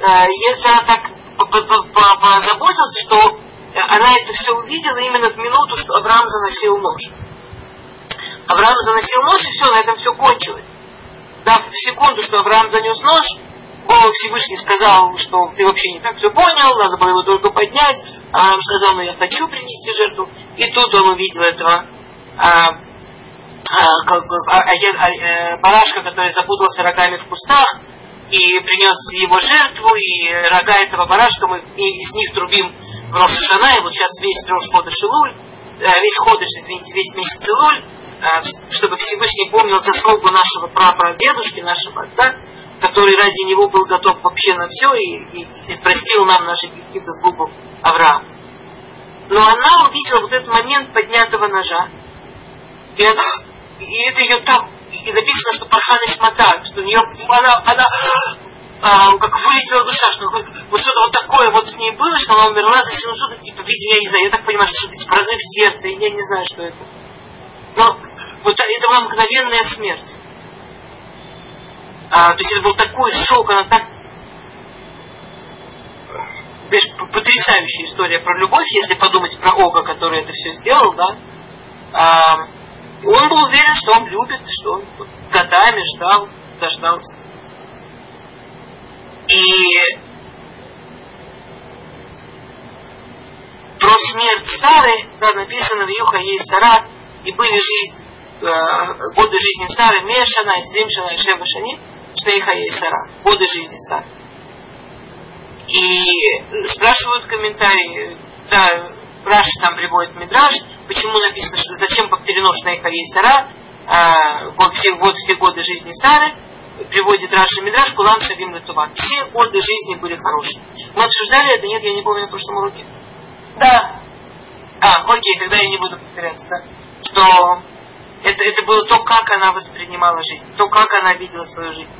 э, если она так позаботился, что она это все увидела именно в минуту, что Авраам заносил нож. Авраам заносил нож, и все, на этом все кончилось. Да, в секунду, что Авраам занес нож, Бог Всевышний сказал, что ты вообще не так все понял, надо было его только поднять. Авраам сказал, ну я хочу принести жертву. И тут он увидел этого а, а, а, а, а, барашка, который запутался рогами в кустах, и принес его жертву, и рога этого барашка мы из них трубим в Рошашана, и вот сейчас весь Рош Ходыш Илуль, э, весь Ходыш, извините, весь месяц Илуль, э, чтобы Всевышний помнил заслугу нашего прапрадедушки, нашего отца, который ради него был готов вообще на все и, и, и простил нам наши грехи в заслугу Авраама. Но она увидела вот этот момент поднятого ножа, и, она, и это ее так и написано, что Пархана Шмата, что у нее, она, она а, как вылетела душа, что вот что-то вот такое вот с ней было, что она умерла за силу что-то, типа, видимо, я не знаю, я так понимаю, что что-то типа разрыв сердца, и я не знаю, что это. Но вот это была мгновенная смерть. А, то есть это был такой шок, она так знаешь, потрясающая история про любовь, если подумать про Ога, который это все сделал, да. А, он был уверен, что он любит, что он годами ждал, дождался. И про смерть Сары, да, написано в Юха есть Сара, и были жизнь, э, годы жизни Сары, Мешана, Исримшана и Шебашани, Штейха есть Сара, годы жизни Сары. И спрашивают комментарии, да, Раши там приводит Мидраш, почему написано, что зачем повторено Шнейха ей Сара, а, вот, все, вот все годы жизни Сары, приводит Раши Мидраш, Кулам Шавим Летува. Все годы жизни были хорошие. Мы обсуждали это, нет, я не помню на прошлом уроке. Да. А, окей, тогда я не буду повторяться, да. Что это, это было то, как она воспринимала жизнь, то, как она видела свою жизнь.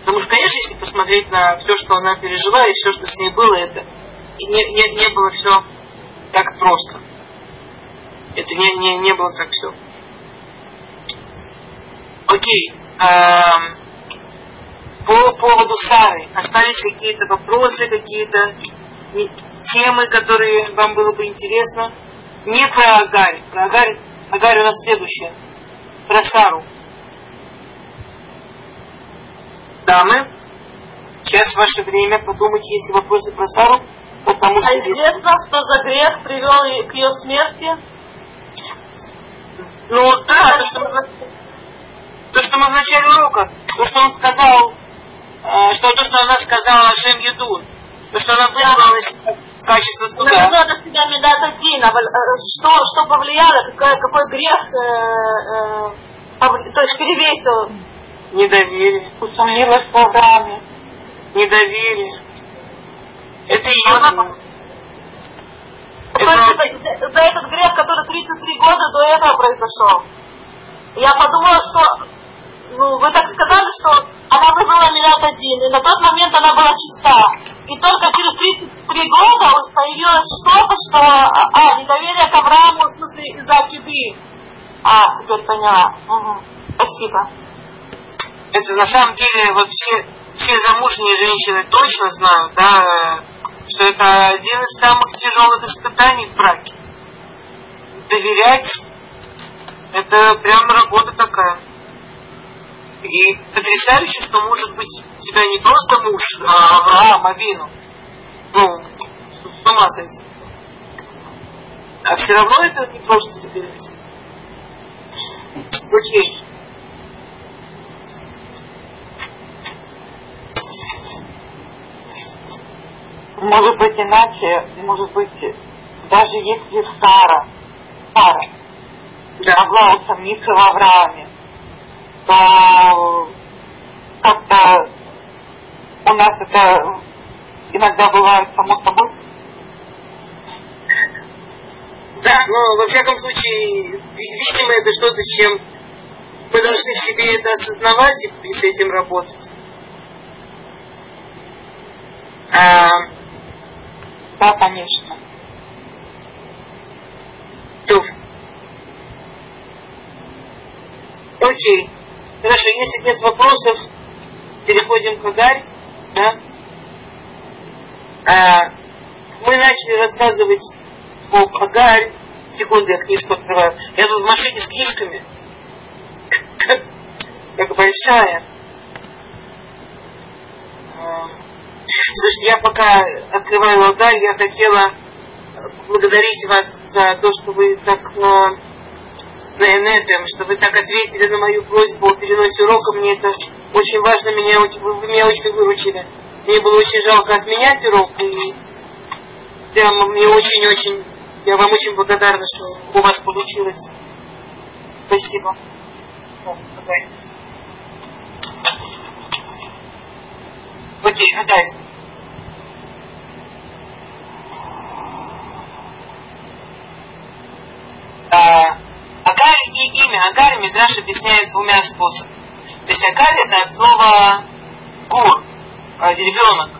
Потому что, конечно, если посмотреть на все, что она пережила, и все, что с ней было, это не, не, не было все так просто. Это не, не, не было так все. Окей. Эм, по поводу Сары остались какие-то вопросы, какие-то темы, которые вам было бы интересно? Не про Агарь. Про Агарь, Агарь у нас следующее. Про Сару. Дамы, сейчас ваше время подумать, есть ли вопросы про Сару. Потому что а известно, что за грех привел к ее смерти? Ну да, то что, мы, то, что мы в начале урока, то, что он сказал, что то, что она сказала Шем Юду, то, что она вызвалась в качестве суда. Ну, надо себя медат один, а что, что повлияло, какой, какой грех, э, э, то есть перевесил? Недоверие. Усомнилась в Аврааме. Недоверие. Это ее а, то есть за, за этот грех, который 33 года до этого произошел. Я подумала, что ну, вы так сказали, что она вызвала миллиард один, и на тот момент она была чиста. И только через 33 года появилось что-то, что... А, недоверие к Аврааму, в смысле, из-за Акиды. А, теперь поняла. Угу. Спасибо. Это на самом деле вот все, все замужние женщины точно знают, да, что это один из самых тяжелых испытаний в браке. Доверять это прям работа такая. И потрясающе, что может быть у тебя не просто муж, а Авраам, Авину. Ну, с ума сойти. А все равно это не просто доверять. Окей. Может быть иначе, может быть, даже если Сара, Сара Да. могла усомниться в Аврааме, то как-то у нас это иногда бывает само собой. Да, но во всяком случае, ви- видимо, это что-то, с чем мы должны в себе это осознавать и, с этим работать. А, Да, конечно. Окей. Хорошо, если нет вопросов, переходим к Агарь. Да? А, мы начали рассказывать об Агарь. Секунду, я книжку открываю. Я тут в машине с книжками. Как большая. А, Слушайте, я пока открываю Агарь, я хотела поблагодарить вас за то, что вы так этом, что вы так ответили на мою просьбу о переносе урока. Мне это очень важно, меня, вы, меня очень выручили. Мне было очень жалко отменять урок, и прямо мне очень-очень, я вам очень благодарна, что у вас получилось. Спасибо. О, какая. Окей, Агарь. А, Агарь и имя Агарь Мидраш объясняет двумя способами. То есть Агарь это от слова гур, а, ребенок.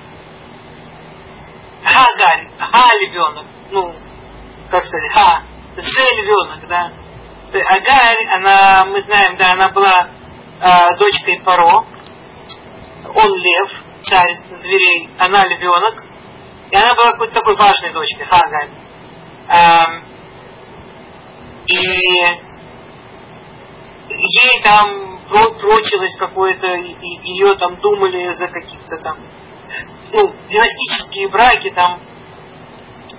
Хагарь, ха ребенок. Ну, как сказать, ха, з ребенок, да. То есть Агарь, она, мы знаем, да, она была а, дочкой Паро. Он лев, царь зверей, она львенок. И она была какой-то такой важной дочкой, Хагарь. И ей там про- прочилось какое-то, ее там думали за каких-то там, ну, династические браки, там,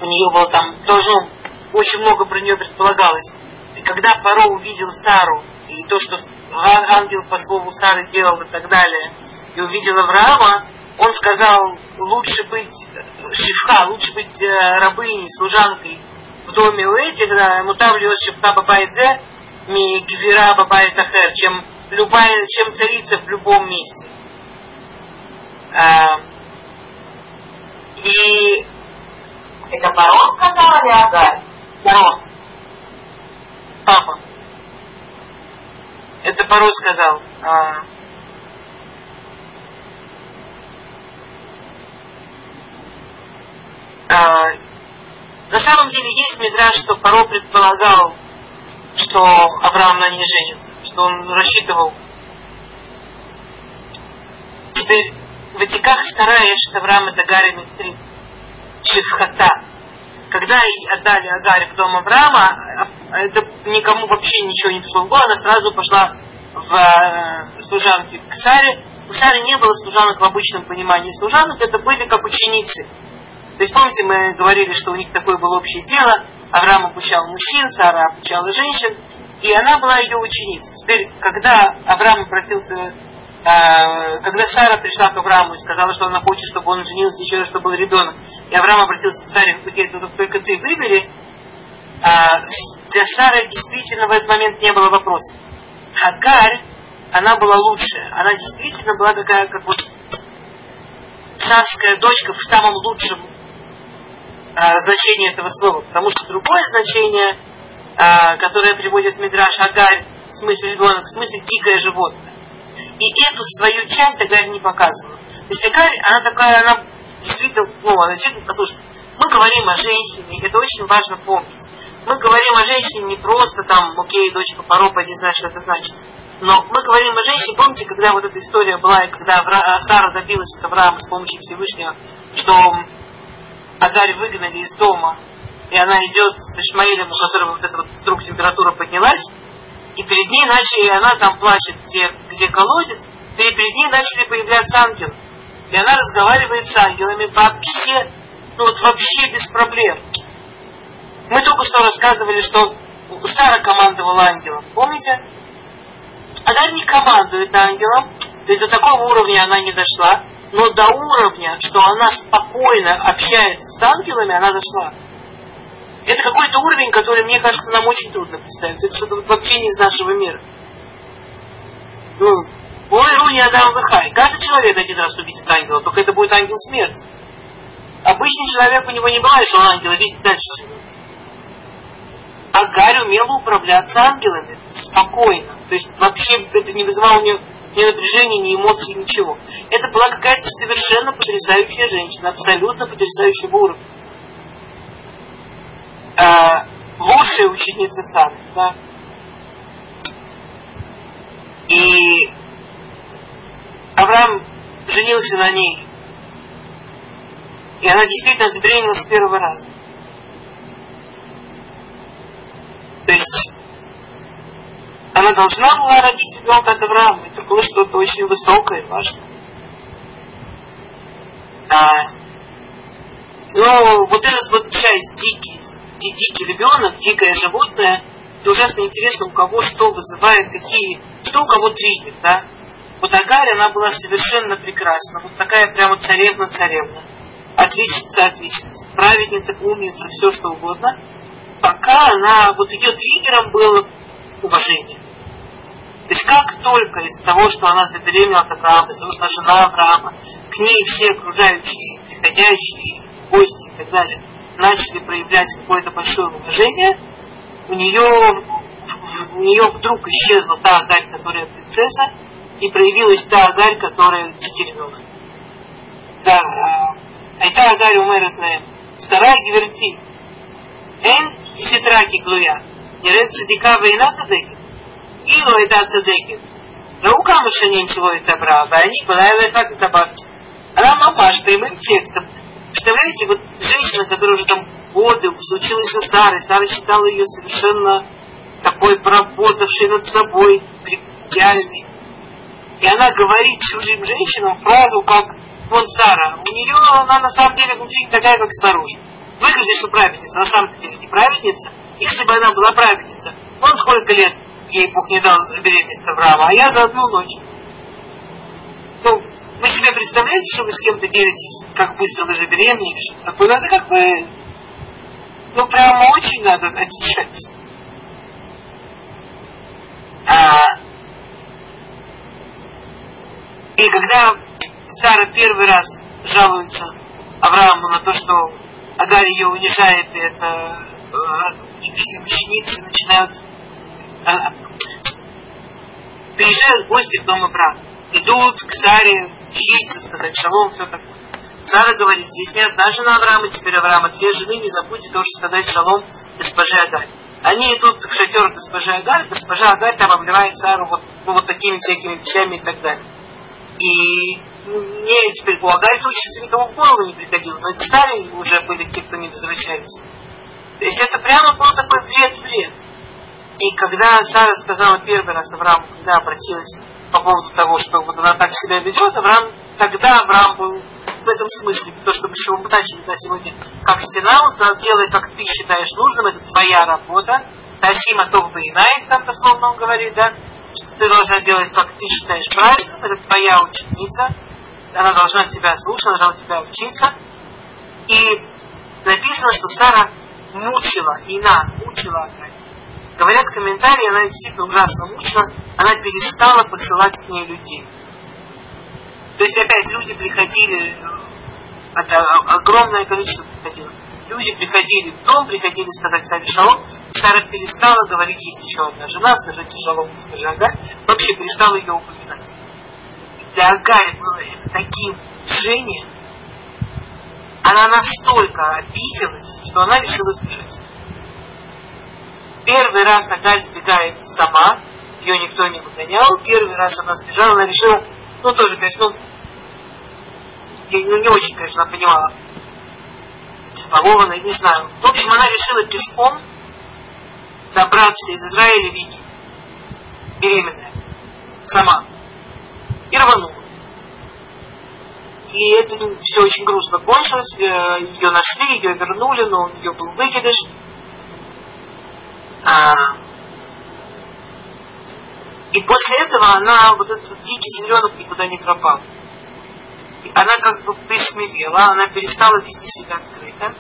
у нее было там, должно, очень много про нее предполагалось. И когда Паро увидел Сару, и то, что ан- ангел по слову Сары делал и так далее, и увидел Авраама, он сказал, лучше быть э, шифха, лучше быть э, рабыней, служанкой в доме у этих, да, мутав льет шифха бабайдзе, ми гвера бабайт ахер, чем любая, чем царица в любом месте. А, и Это Барон сказал или Агарь? Паро, папа, это Паро сказал. а, а, на самом деле есть мидраж, что Паро предполагал, что Авраам на ней женится, что он рассчитывал. Теперь Ватиках старает, что Авраам это Гарри Мицри, Шифхата. Когда ей отдали Агарь в дом Авраама, а, это никому вообще ничего не пришло в голову, она сразу пошла в э, служанки к Саре. У Сары не было служанок в обычном понимании служанок, это были как ученицы. То есть, помните, мы говорили, что у них такое было общее дело. Авраам обучал мужчин, Сара обучала женщин, и она была ее ученицей. Теперь, когда Авраам обратился, э, когда Сара пришла к Аврааму и сказала, что она хочет, чтобы он женился еще раз, чтобы был ребенок, и Авраам обратился к Саре, говорит, «Вот только ты выбери, а, для Сары действительно в этот момент не было вопросов. Хагарь, она была лучше. Она действительно была такая, как вот царская дочка в самом лучшем а, значении этого слова. Потому что другое значение, а, которое приводит Мидраш Агарь, в смысле ребенок, в смысле дикое животное. И эту свою часть Агарь не показывала. То есть Агарь, она такая, она действительно, ну, она действительно, послушайте, мы говорим о женщине, это очень важно помнить. Мы говорим о женщине не просто там, окей, дочка Паро, пойди знаешь, что это значит. Но мы говорим о женщине, помните, когда вот эта история была, и когда Сара добилась от Авраама с помощью Всевышнего, что Агарь выгнали из дома, и она идет с Ишмаилем, у которого вот эта вот вдруг температура поднялась, и перед ней начали, и она там плачет, где, где колодец, и перед ней начали появляться ангелы. И она разговаривает с ангелами вообще, ну вот вообще без проблем. Мы только что рассказывали, что Сара командовала ангелом. Помните? Она не командует ангелом, то есть до такого уровня она не дошла, но до уровня, что она спокойно общается с ангелами, она дошла. Это какой-то уровень, который, мне кажется, нам очень трудно представить. Это что-то вообще не из нашего мира. Ну, Ой, Руни Адам Вихай. Каждый человек один раз увидит ангела, только это будет ангел смерти. Обычный человек у него не бывает, что он ангела видит дальше живет. Агарь умела управляться ангелами спокойно. То есть вообще это не вызывало у нее ни напряжения, ни эмоций, ничего. Это была какая-то совершенно потрясающая женщина, абсолютно потрясающего уровня. А, лучшая ученица Сары, да. И Авраам женился на ней. И она действительно забеременела с первого раза. То есть она должна была родить ребенка от Авраама. Это было что-то очень высокое и важное. А, но вот этот вот часть дикий, дикий ребенок, дикое животное, это ужасно интересно, у кого что вызывает, какие, что у кого триггер, да? Вот Агарь, она была совершенно прекрасна. Вот такая прямо царевна-царевна. Отличница, отличница. Праведница, умница, все что угодно. Пока она, вот ее триггером было уважение. То есть как только из того, что она забеременела от Авраама, из того, что она жена Авраама, к ней все окружающие, приходящие, гости и так далее, начали проявлять какое-то большое уважение, у нее, у нее вдруг исчезла та Агарь, которая принцесса, и проявилась та Агарь, которая тетеревела. Да, э, Айта Агарь умерет лэм. старая гиверти. Эн и ситраки глуя. Нерет садика вейна садеки. אילו הייתה צדקת, ראו כמה שנים שלא את добра, ואני בלילה как добавьте. Она мамаш прямым текстом. Представляете, вот женщина, которая уже там годы училась у Сары, Сара считала ее совершенно такой проработавшей над собой, идеальной. И она говорит чужим женщинам фразу, как «Вон Сара, у нее она на самом деле внутри такая, как снаружи. Выглядит, что праведница, на самом деле не праведница. Если бы она была праведница, вон сколько лет ей Бог не дал за беременность Авраама, а я за одну ночь. Ну, вы себе представляете, что вы с кем-то делитесь, как быстро вы забеременели, что такое? Надо как бы, ну, прямо очень надо очищать. А, и когда Сара первый раз жалуется Аврааму на то, что Агарь ее унижает, и это э, ученицы начинают приезжают гости в дом Авраама. Идут к Саре, учиться, сказать шалом, все такое. Сара говорит, здесь не одна жена Авраама, теперь Авраама две жены, не забудьте тоже сказать шалом госпоже Агарь. Они идут в шатер госпожи Агарь, госпожа Агарь там обливает Сару вот, ну, вот такими всякими вещами и так далее. И мне теперь у Агарь учиться никому в голову не приходило, но это старые уже были те, кто не возвращались. То есть это прямо был такой вред-вред. И когда Сара сказала первый раз Аврааму, когда обратилась по поводу того, что вот она так себя ведет, Авраам, тогда Авраам был в этом смысле, то, что мы еще начали да, сегодня, как стена, он сказал, делай, как ты считаешь нужным, это твоя работа, Тасима Тов Баинай, там дословно он говорит, да, что ты должна делать, как ты считаешь правильным, это твоя ученица, она должна тебя слушать, она должна у тебя учиться. И написано, что Сара мучила, Ина мучила Агарь. Говорят комментарии, она действительно ужасно мучила, она перестала посылать к ней людей. То есть опять люди приходили, это огромное количество приходило. Люди приходили в дом, приходили сказать Саре шалом. Сара перестала говорить, есть еще одна жена, скажите шалом, скажи Агарь. Вообще перестала ее упоминать. Для Агарь было это таким движением. Она настолько обиделась, что она решила сбежать. Первый раз Агарь сбегает сама, ее никто не выгонял. Первый раз она сбежала, она решила, ну тоже, конечно, ну, ну, не очень, конечно, понимала, избалованная, не знаю. В общем, она решила пешком добраться из Израиля в Египет, беременная, сама, и рванула. И это все очень грустно кончилось. Э, ее нашли, ее вернули, но у нее был выкидыш. А, и после этого она, вот этот дикий зеленок никуда не пропал. Она как бы присмирела, она перестала вести себя открыто.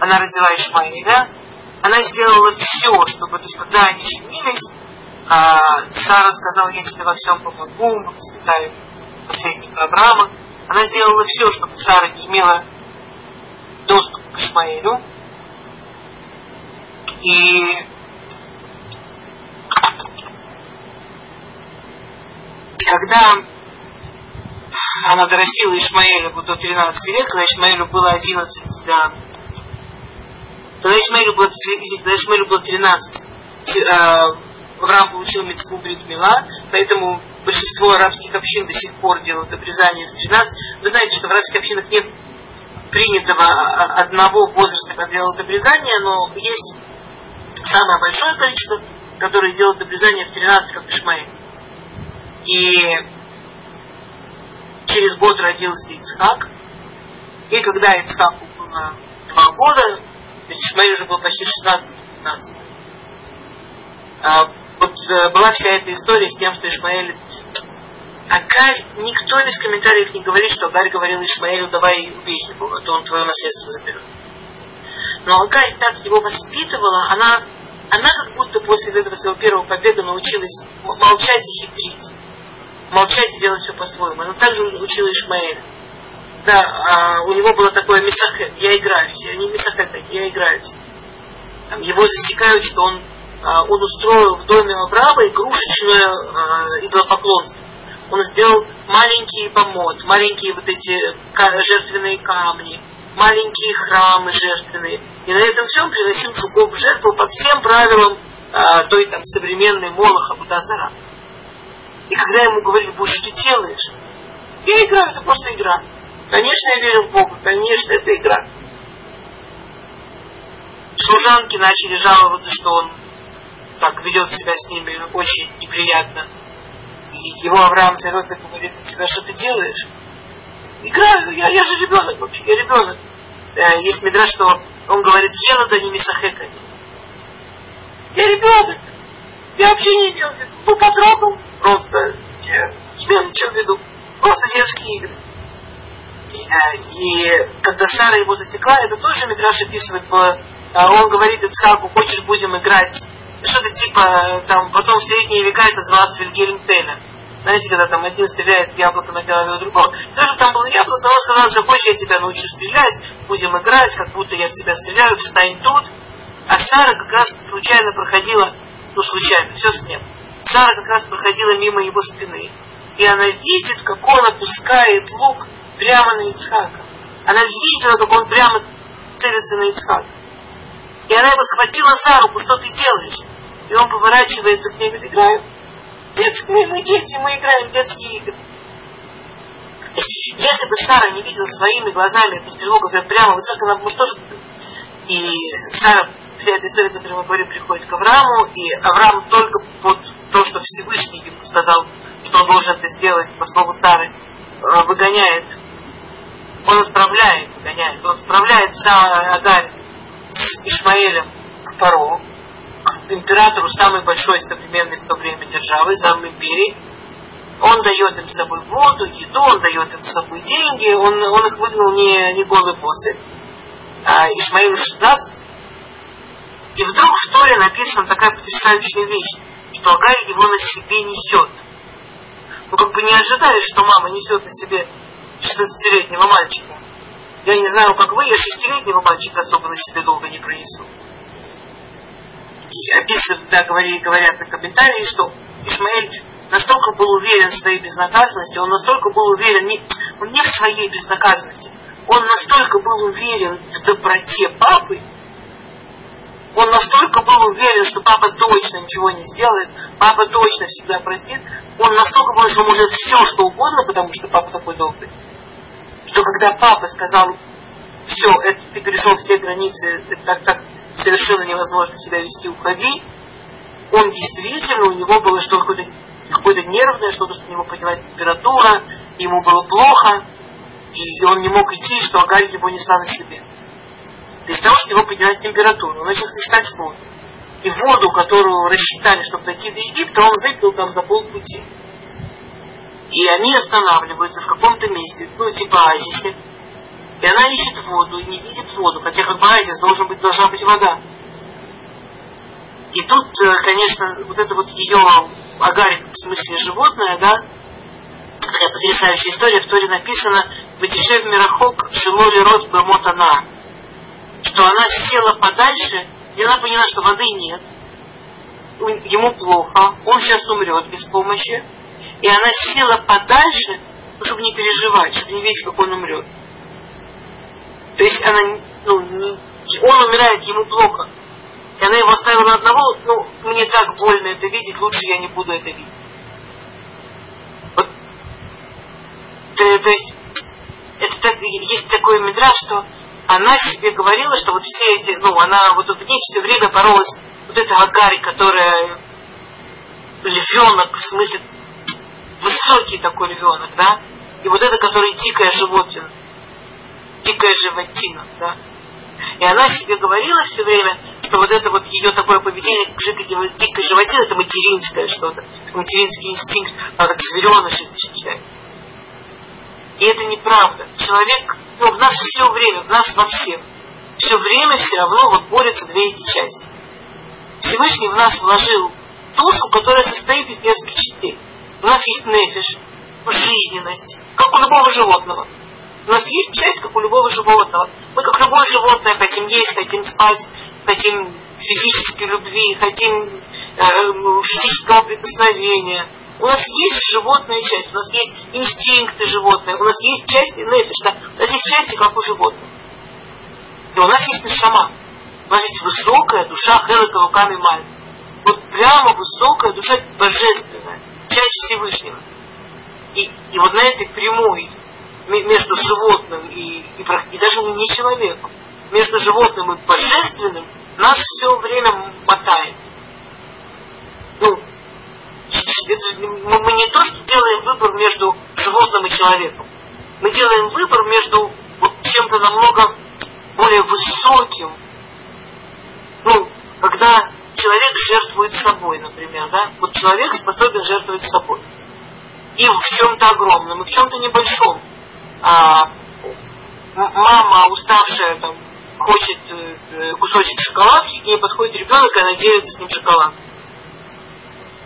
Она родила Ишмаиля. Она сделала все, чтобы, то есть, когда они женились, а, Сара сказала, я тебе во всем помогу, мы воспитаем последнего Авраама. Она сделала все, чтобы Сара не имела доступ к Ишмаэлю. И И когда она дорастила Ишмаэля вот до 13 лет, когда Ишмаэлю было 11, да, когда Ишмаэлю было, когда Ишмаэлю было 13, Авраам получил митцву Бритмила, поэтому большинство арабских общин до сих пор делают обрезание в 13. Вы знаете, что в арабских общинах нет принятого одного возраста, когда делают обрезание, но есть самое большое количество, которые делают обрезание в 13, как Ишмаэль. И через год родился Ицхак. И когда Ицхаку было два года, то есть Ишмаэль уже был почти 16-15. А, вот э, была вся эта история с тем, что Ишмаэль... Агарь, никто из комментариев не говорит, что Агарь говорил Ишмаэлю, давай убей его, а то он твое наследство заберет. Но Агарь так его воспитывала, она, она как будто после этого своего первого побега научилась молчать и хитрить молчать и делать все по-своему. Она также учила Ишмаэля. Да, а у него было такое мисахет, я играюсь, не мисахет, я играюсь. Его засекают, что он, а, он устроил в доме Авраама игрушечное а, идолопоклонство. Он сделал маленький помот, маленькие вот эти жертвенные камни, маленькие храмы жертвенные. И на этом всем приносил жуков жертву по всем правилам а, той там современной Молоха Будазара. И когда ему говорили, Боже, что ты делаешь? Я играю, это просто игра. Конечно, я верю в Бога, конечно, это игра. Служанки начали жаловаться, что он так ведет себя с ними очень неприятно. И его Авраам и говорит на тебя, что ты делаешь? Играю, я, я же ребенок вообще, я ребенок. Э, есть медра, что он говорит, Елада не мисахека. Я ребенок. Я вообще не имел в виду. Ну, потрогал, просто я не имел ничего в виду. Просто детские игры. И, э, и когда Сара его засекла, это тоже Митраш описывает, было, э, он говорит Ицхаку, хочешь будем играть, что-то типа, там, потом в средние века это называлось Вильгельм Тейлер. Знаете, когда там один стреляет яблоко на голове у другого. Даже там было яблоко, он сказал, что хочешь я тебя научу стрелять, будем играть, как будто я в тебя стреляю, встань тут. А Сара как раз случайно проходила, ну случайно, все с ним Сара как раз проходила мимо его спины. И она видит, как он опускает лук прямо на Ицхака. Она видела, как он прямо целится на Ицхака. И она его схватила за руку, что ты делаешь? И он поворачивается к ней и говорит. Детские, мы дети, мы играем в детские игры. Если бы Сара не видела своими глазами эту стрелу, как прямо в Ицхака, она бы, тоже... И Сара вся эта история, которую мы говорим, приходит к Аврааму, и Авраам только под то, что Всевышний ему сказал, что он должен это сделать по слову Сары, э, выгоняет, он отправляет, выгоняет, он отправляет за Агарь с Ишмаэлем к Паро, к императору самой большой современной в то время державы, самой империи. Он дает им с собой воду, еду, он дает им с собой деньги, он, он их выгнал не, не голый после. А Ишмаилу 16, и вдруг в Торе написана такая потрясающая вещь, что Агарь его на себе несет. Ну, как бы не ожидаешь, что мама несет на себе 16-летнего мальчика. Я не знаю, как вы, я шестилетнего мальчика особо на себе долго не пронесу. Описывают, да, говорят на комментарии, что Ишмаэль настолько был уверен в своей безнаказанности, он настолько был уверен, не, он не в своей безнаказанности, он настолько был уверен в доброте папы, Он настолько был уверен, что папа точно ничего не сделает, папа точно всегда простит. Он настолько был, что может все, что угодно, потому что папа такой добрый. Что когда папа сказал, все, это ты перешел все границы, так, так совершенно невозможно себя вести, уходи, он действительно, у него было что-то какое-то какое нервное, что-то, что у него поднялась температура, ему было плохо, и он не мог идти, что Агарь его несла на себе. Из-за того, что у него поднялась температура, он начал искать воду. И воду, которую рассчитали, чтобы дойти до Египта, он выпил там за полпути. И они останавливаются в каком-то месте, ну, типа оазисе. И она ищет воду и не видит воду, хотя как бы оазис должен быть, должна быть вода. И тут, э, конечно, вот это вот ее Агарь, в смысле животное, да, такая потрясающая история, в Торе написано «Ватишев Мирахок Шилоли Рот Бемотана», что она села подальше, и она поняла, что воды нет, ему плохо, он сейчас умрет без помощи, и она села подальше, чтобы не переживать, чтобы не видеть, как он умрет. То есть она, ну, не, он умирает, ему плохо. И она его оставила одного, ну, мне так больно это видеть, лучше я не буду это видеть. Вот. То, то есть, это так, есть такой медраж, что она себе говорила, что вот все эти, ну, она вот в ней все время боролась вот эта Агарь, которая львенок, в смысле, высокий такой львенок, да, и вот это, который дикая животина, дикая животина, да. И она себе говорила все время, что вот это вот ее такое поведение к дикой животине, это материнское что-то, материнский инстинкт, она так звереныша защищает. И это неправда. Человек, ну, в нас все время, в нас во всех, все время все равно вот борются две эти части. Всевышний в нас вложил душу, которая состоит из нескольких частей. У нас есть нефиш, жизненность, как у любого животного. У нас есть часть, как у любого животного. Мы, как любое животное, хотим есть, хотим спать, хотим физической любви, хотим э, физического прикосновения. У нас есть животная часть, у нас есть инстинкты животные, у нас есть части нефиш, да? у нас есть части, как у животных. И у нас есть нашама. У нас есть высокая душа Хелека руками Маль. Вот прямо высокая душа божественная, часть Всевышнего. И, и вот на этой прямой между животным и, и, и даже не человеком, между животным и божественным, нас все время мотает. Ну, мы не то, что делаем выбор между животным и человеком. Мы делаем выбор между вот чем-то намного более высоким. Ну, когда человек жертвует собой, например, да? Вот человек способен жертвовать собой. И в чем-то огромном, и в чем-то небольшом. А, мама, уставшая, там, хочет э, кусочек шоколадки, к ней подходит ребенок, и она делится с ним шоколад.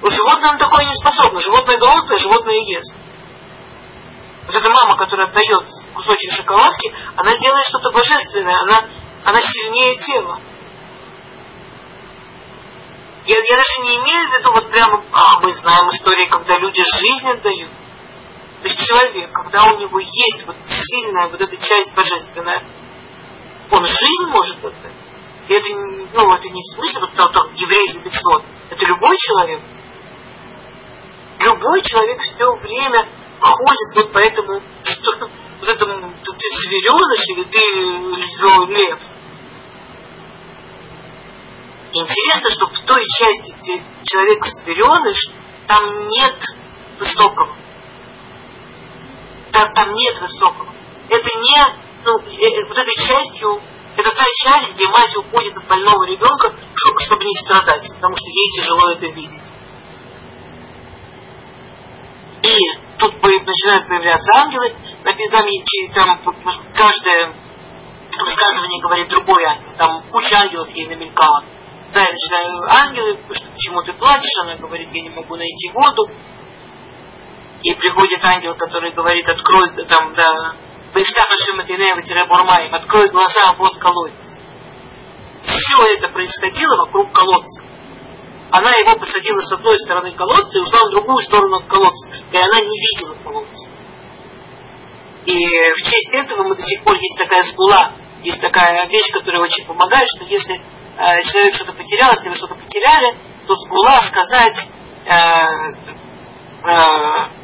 У животного на такое не способно. Животное голодное, животное ест. Вот эта мама, которая отдает кусочек шоколадки, она делает что-то божественное, она, она сильнее тела. Я, я даже не имею в виду вот прямо, а, мы знаем истории, когда люди жизнь отдают. То есть человек, когда у него есть вот сильная вот эта часть божественная, он жизнь может отдать. И это, ну, это не в смысле вот там, там еврейский бедствот. Это любой человек. Любой человек все время ходит вот по этому, что, вот этому, ты звереныш или ты лев. Интересно, что в той части, где человек звереныш, там нет высокого. Там, там нет высокого. Это не, ну, э, э, вот этой частью, это та часть, где мать уходит от больного ребенка, чтобы не страдать, потому что ей тяжело это видеть. И тут начинают появляться ангелы, там, там каждое высказывание говорит другой ангел, там куча ангелов ей намелькала. Да, я начинаю ангелы, почему ты плачешь, она говорит, я не могу найти воду. И приходит ангел, который говорит, открой, там, да, открой глаза, вот колодец. Все это происходило вокруг колодца. Она его посадила с одной стороны колодца и ушла на другую сторону от колодца. И она не видела колодца. И в честь этого мы до сих пор есть такая сгула, есть такая вещь, которая очень помогает, что если э, человек что-то потерял, если вы что-то потеряли, то сгула сказать э, э,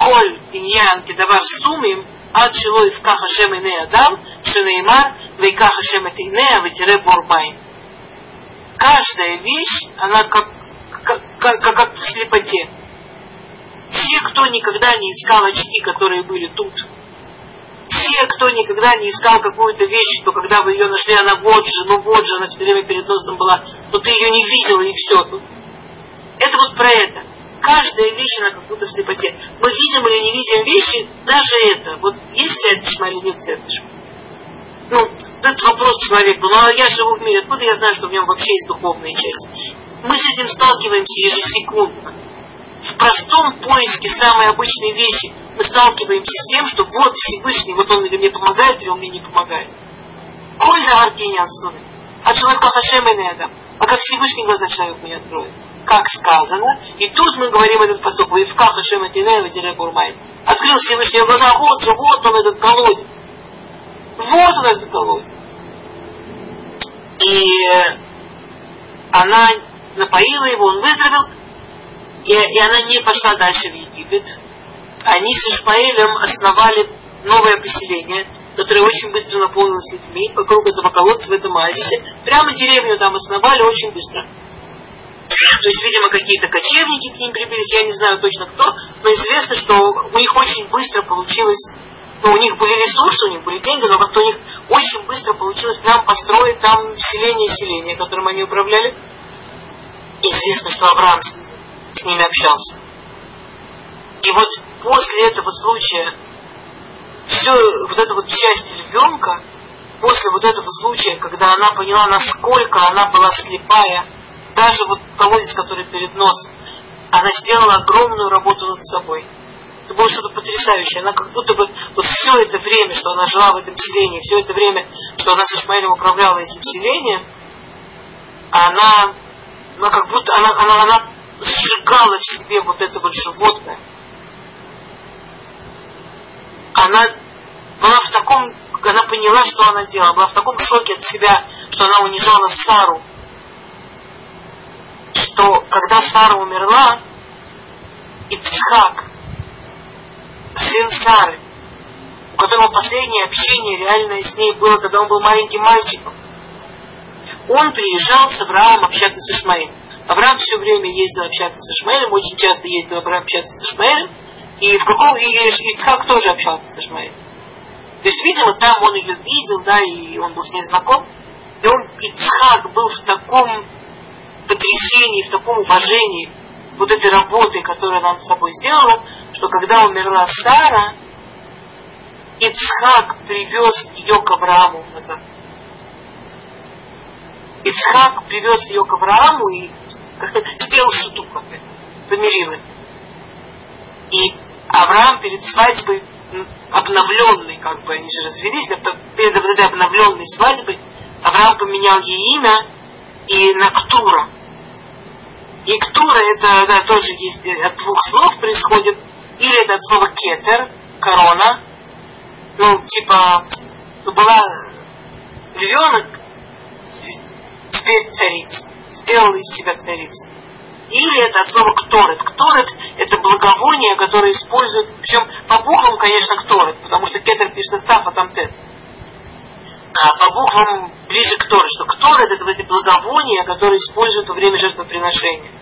коль иньян кедаваш сумим, ад шило и вках Ашем ине адам, шенеймар, вейках Ашем это ине, ветере бурбай. Каждая вещь, она как, как, как, как в слепоте. Все, кто никогда не искал очки, которые были тут, все, кто никогда не искал какую-то вещь, то когда вы ее нашли, она вот же, ну вот же, она все время перед носом была, но ты ее не видел и все. Это вот про это. Каждая вещь, она как будто в слепоте. Мы видим или не видим вещи, даже это. Вот есть святишма или нет святишма? Ну, это вопрос человеку. Ну, а я живу в мире, откуда я знаю, что в нем вообще есть духовная часть? Мы с этим сталкиваемся ежесекундно. В простом поиске самой обычной вещи мы сталкиваемся с тем, что вот Всевышний, вот он или мне помогает, или он мне не помогает. Коль за аркеня А человек Пахашем и А как Всевышний глаза человек мне откроет как сказано. И тут мы говорим этот посок. Ваивка Хашем Атинея Ватире Бурмай. Открыл Всевышний глаза, вот же, вот он этот колодец. Вот он этот колодец. И она напоила его, он выздоровел, и, и она не пошла дальше в Египет. Они с Ишмаэлем основали новое поселение, которое очень быстро наполнилось людьми вокруг этого колодца в этом оазисе. Прямо деревню там основали очень быстро. То есть, видимо, какие-то кочевники к ним прибились, я не знаю точно кто, но известно, что у них очень быстро получилось, ну, у них были ресурсы, у них были деньги, но как-то у них очень быстро получилось прям построить там селение-селение, которым они управляли. Известно, что Авраам с, ними общался. И вот после этого случая, все вот эта вот часть львенка, после вот этого случая, когда она поняла, насколько она была слепая даже вот колодец, который перед носом, она сделала огромную работу над собой. Это было что-то потрясающее. Она как будто бы вот все это время, что она жила в этом селении, все это время, что она с Ишмаилем управляла этим селением, она, она как будто, она, она, она сжигала в себе вот это вот животное. Она была в таком, она поняла, что она делала, была в таком шоке от себя, что она унижала Сару, что когда Сара умерла, Ицхак, сын Сары, у которого последнее общение реальное с ней было, когда он был маленьким мальчиком, он приезжал с Авраамом общаться с Ишмаилем. Авраам все время ездил общаться с Ишмаилем, очень часто ездил Авраам общаться с Ишмаилем, и в каком и Ицхак тоже общался с Ишмаилем. То есть, видимо, там он ее видел, да, и он был с ней знаком. И он, Ицхак, был в таком потрясении, в таком уважении вот этой работы, которую она над собой сделала, что когда умерла Сара, Ицхак привез ее к Аврааму назад. Ицхак привез ее к Аврааму и сделал шутуха, помирил их. И Авраам перед свадьбой обновленной, как бы они же развелись, перед этой обновленной свадьбой Авраам поменял ей имя и на Ктура. И это да, тоже есть, э, от двух слов происходит. Или это от слова кетер, корона. Ну, типа, была львенок, теперь царица. Сделал из себя царицу. Или это от слова кторет. Кторет это благовоние, которое используют, причем по буквам, конечно, кторет, потому что кетер пишет став, а там тет. А по буквам ближе к Торе, что Ктор это вот эти благовония, которые используют во время жертвоприношения.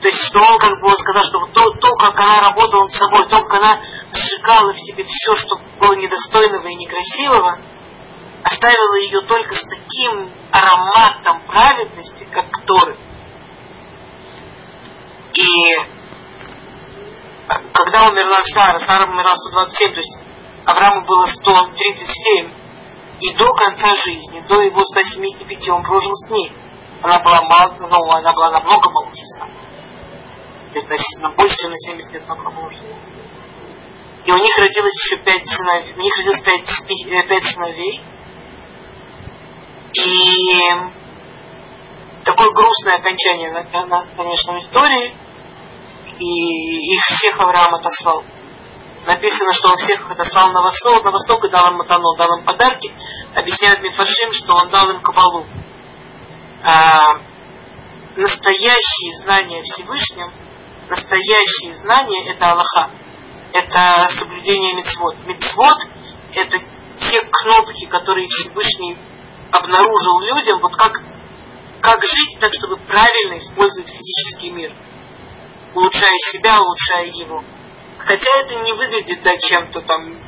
То есть, что он как бы он сказал, что то, то, как она работала над собой, то, как она сжигала в себе все, что было недостойного и некрасивого, оставила ее только с таким ароматом праведности, как Торы. И когда умерла Сара, Сара умерла 127, то есть Аврааму было 137, и до конца жизни, до его 175 он прожил с ней. Она была, мал, ну, она была намного моложе сам. Относительно больше, чем на 70 лет моложе. И у них родилось еще пять сыновей. У них родилось пять, э, пять сыновей. И такое грустное окончание, конечно, истории. И их всех Авраам отослал написано, что он всех отослал на восток, на восток и дал им матану, дал им подарки, объясняет Мифашим, что он дал им кабалу. А, настоящие знания Всевышнем, настоящие знания это Аллаха, это соблюдение мецвод. Мецвод это те кнопки, которые Всевышний обнаружил людям, вот как, как жить так, чтобы правильно использовать физический мир, улучшая себя, улучшая его. Хотя это не выглядит да, чем-то там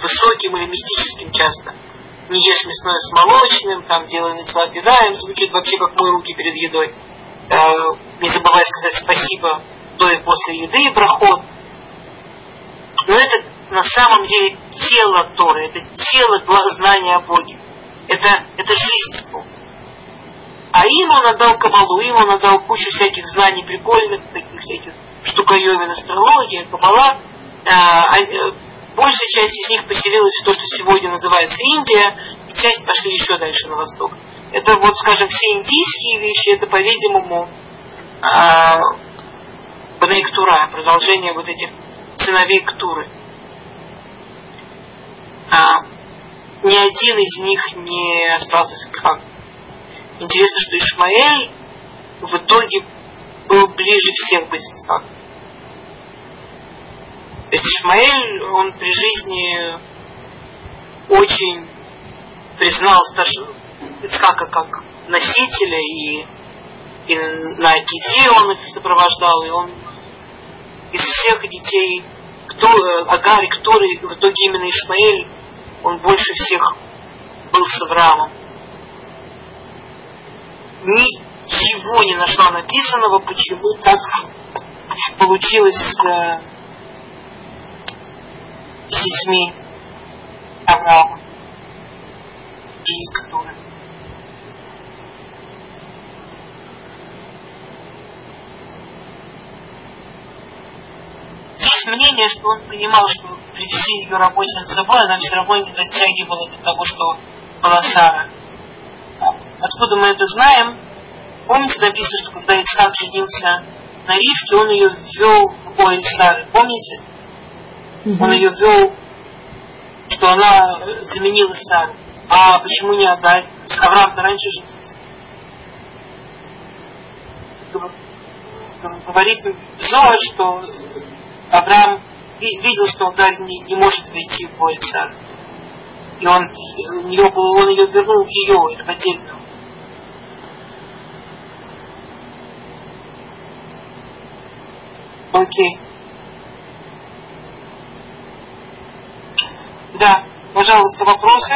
высоким или мистическим часто. Не ешь мясное с молочным, там делай нецлат едаем, звучит вообще как мои руки перед едой. Э, не забывай сказать спасибо до и после еды и проход. Но это на самом деле тело Торы, это тело знания о Боге. Это, это жизнь Бога. А им он отдал кабалу, им он отдал кучу всяких знаний прикольных, таких всяких штуковин, астрология, кабала. А, а, э, большая часть из них поселилась в то, что сегодня называется Индия, и часть пошли еще дальше на восток. Это вот, скажем, все индийские вещи, это, по-видимому, а, Бнейктура, продолжение вот этих сыновей Ктуры. А, ни один из них не остался с Ицхаком. Интересно, что Ишмаэль в итоге был ближе всех Ицхаком. То есть Ишмаэль, он при жизни очень признал Ицхака как носителя и, и на Акиде он их сопровождал, и он из всех детей, кто, Агари, который в итоге именно Ишмаэль он больше всех был с Авраамом. Ничего не нашла написанного, почему так получилось с, э, с детьми Авраама и Ктура. Есть мнение, что он понимал, что при всей ее работе над собой она все равно не дотягивала до того, что была Сара. Откуда мы это знаем? Помните, написано, что когда Ицхак женился на Ривке, он ее ввел в бой Сары. Помните? Mm-hmm. Он ее ввел, что она заменила Сару. А почему не Агарь? Авраам-то раньше женился. Говорит Зоа, что Авраам видел, что Агарь не, не может войти в бой Сару. И он, у нее был, он ее вернул в ее, в отдельную. Окей. Да, пожалуйста, вопросы?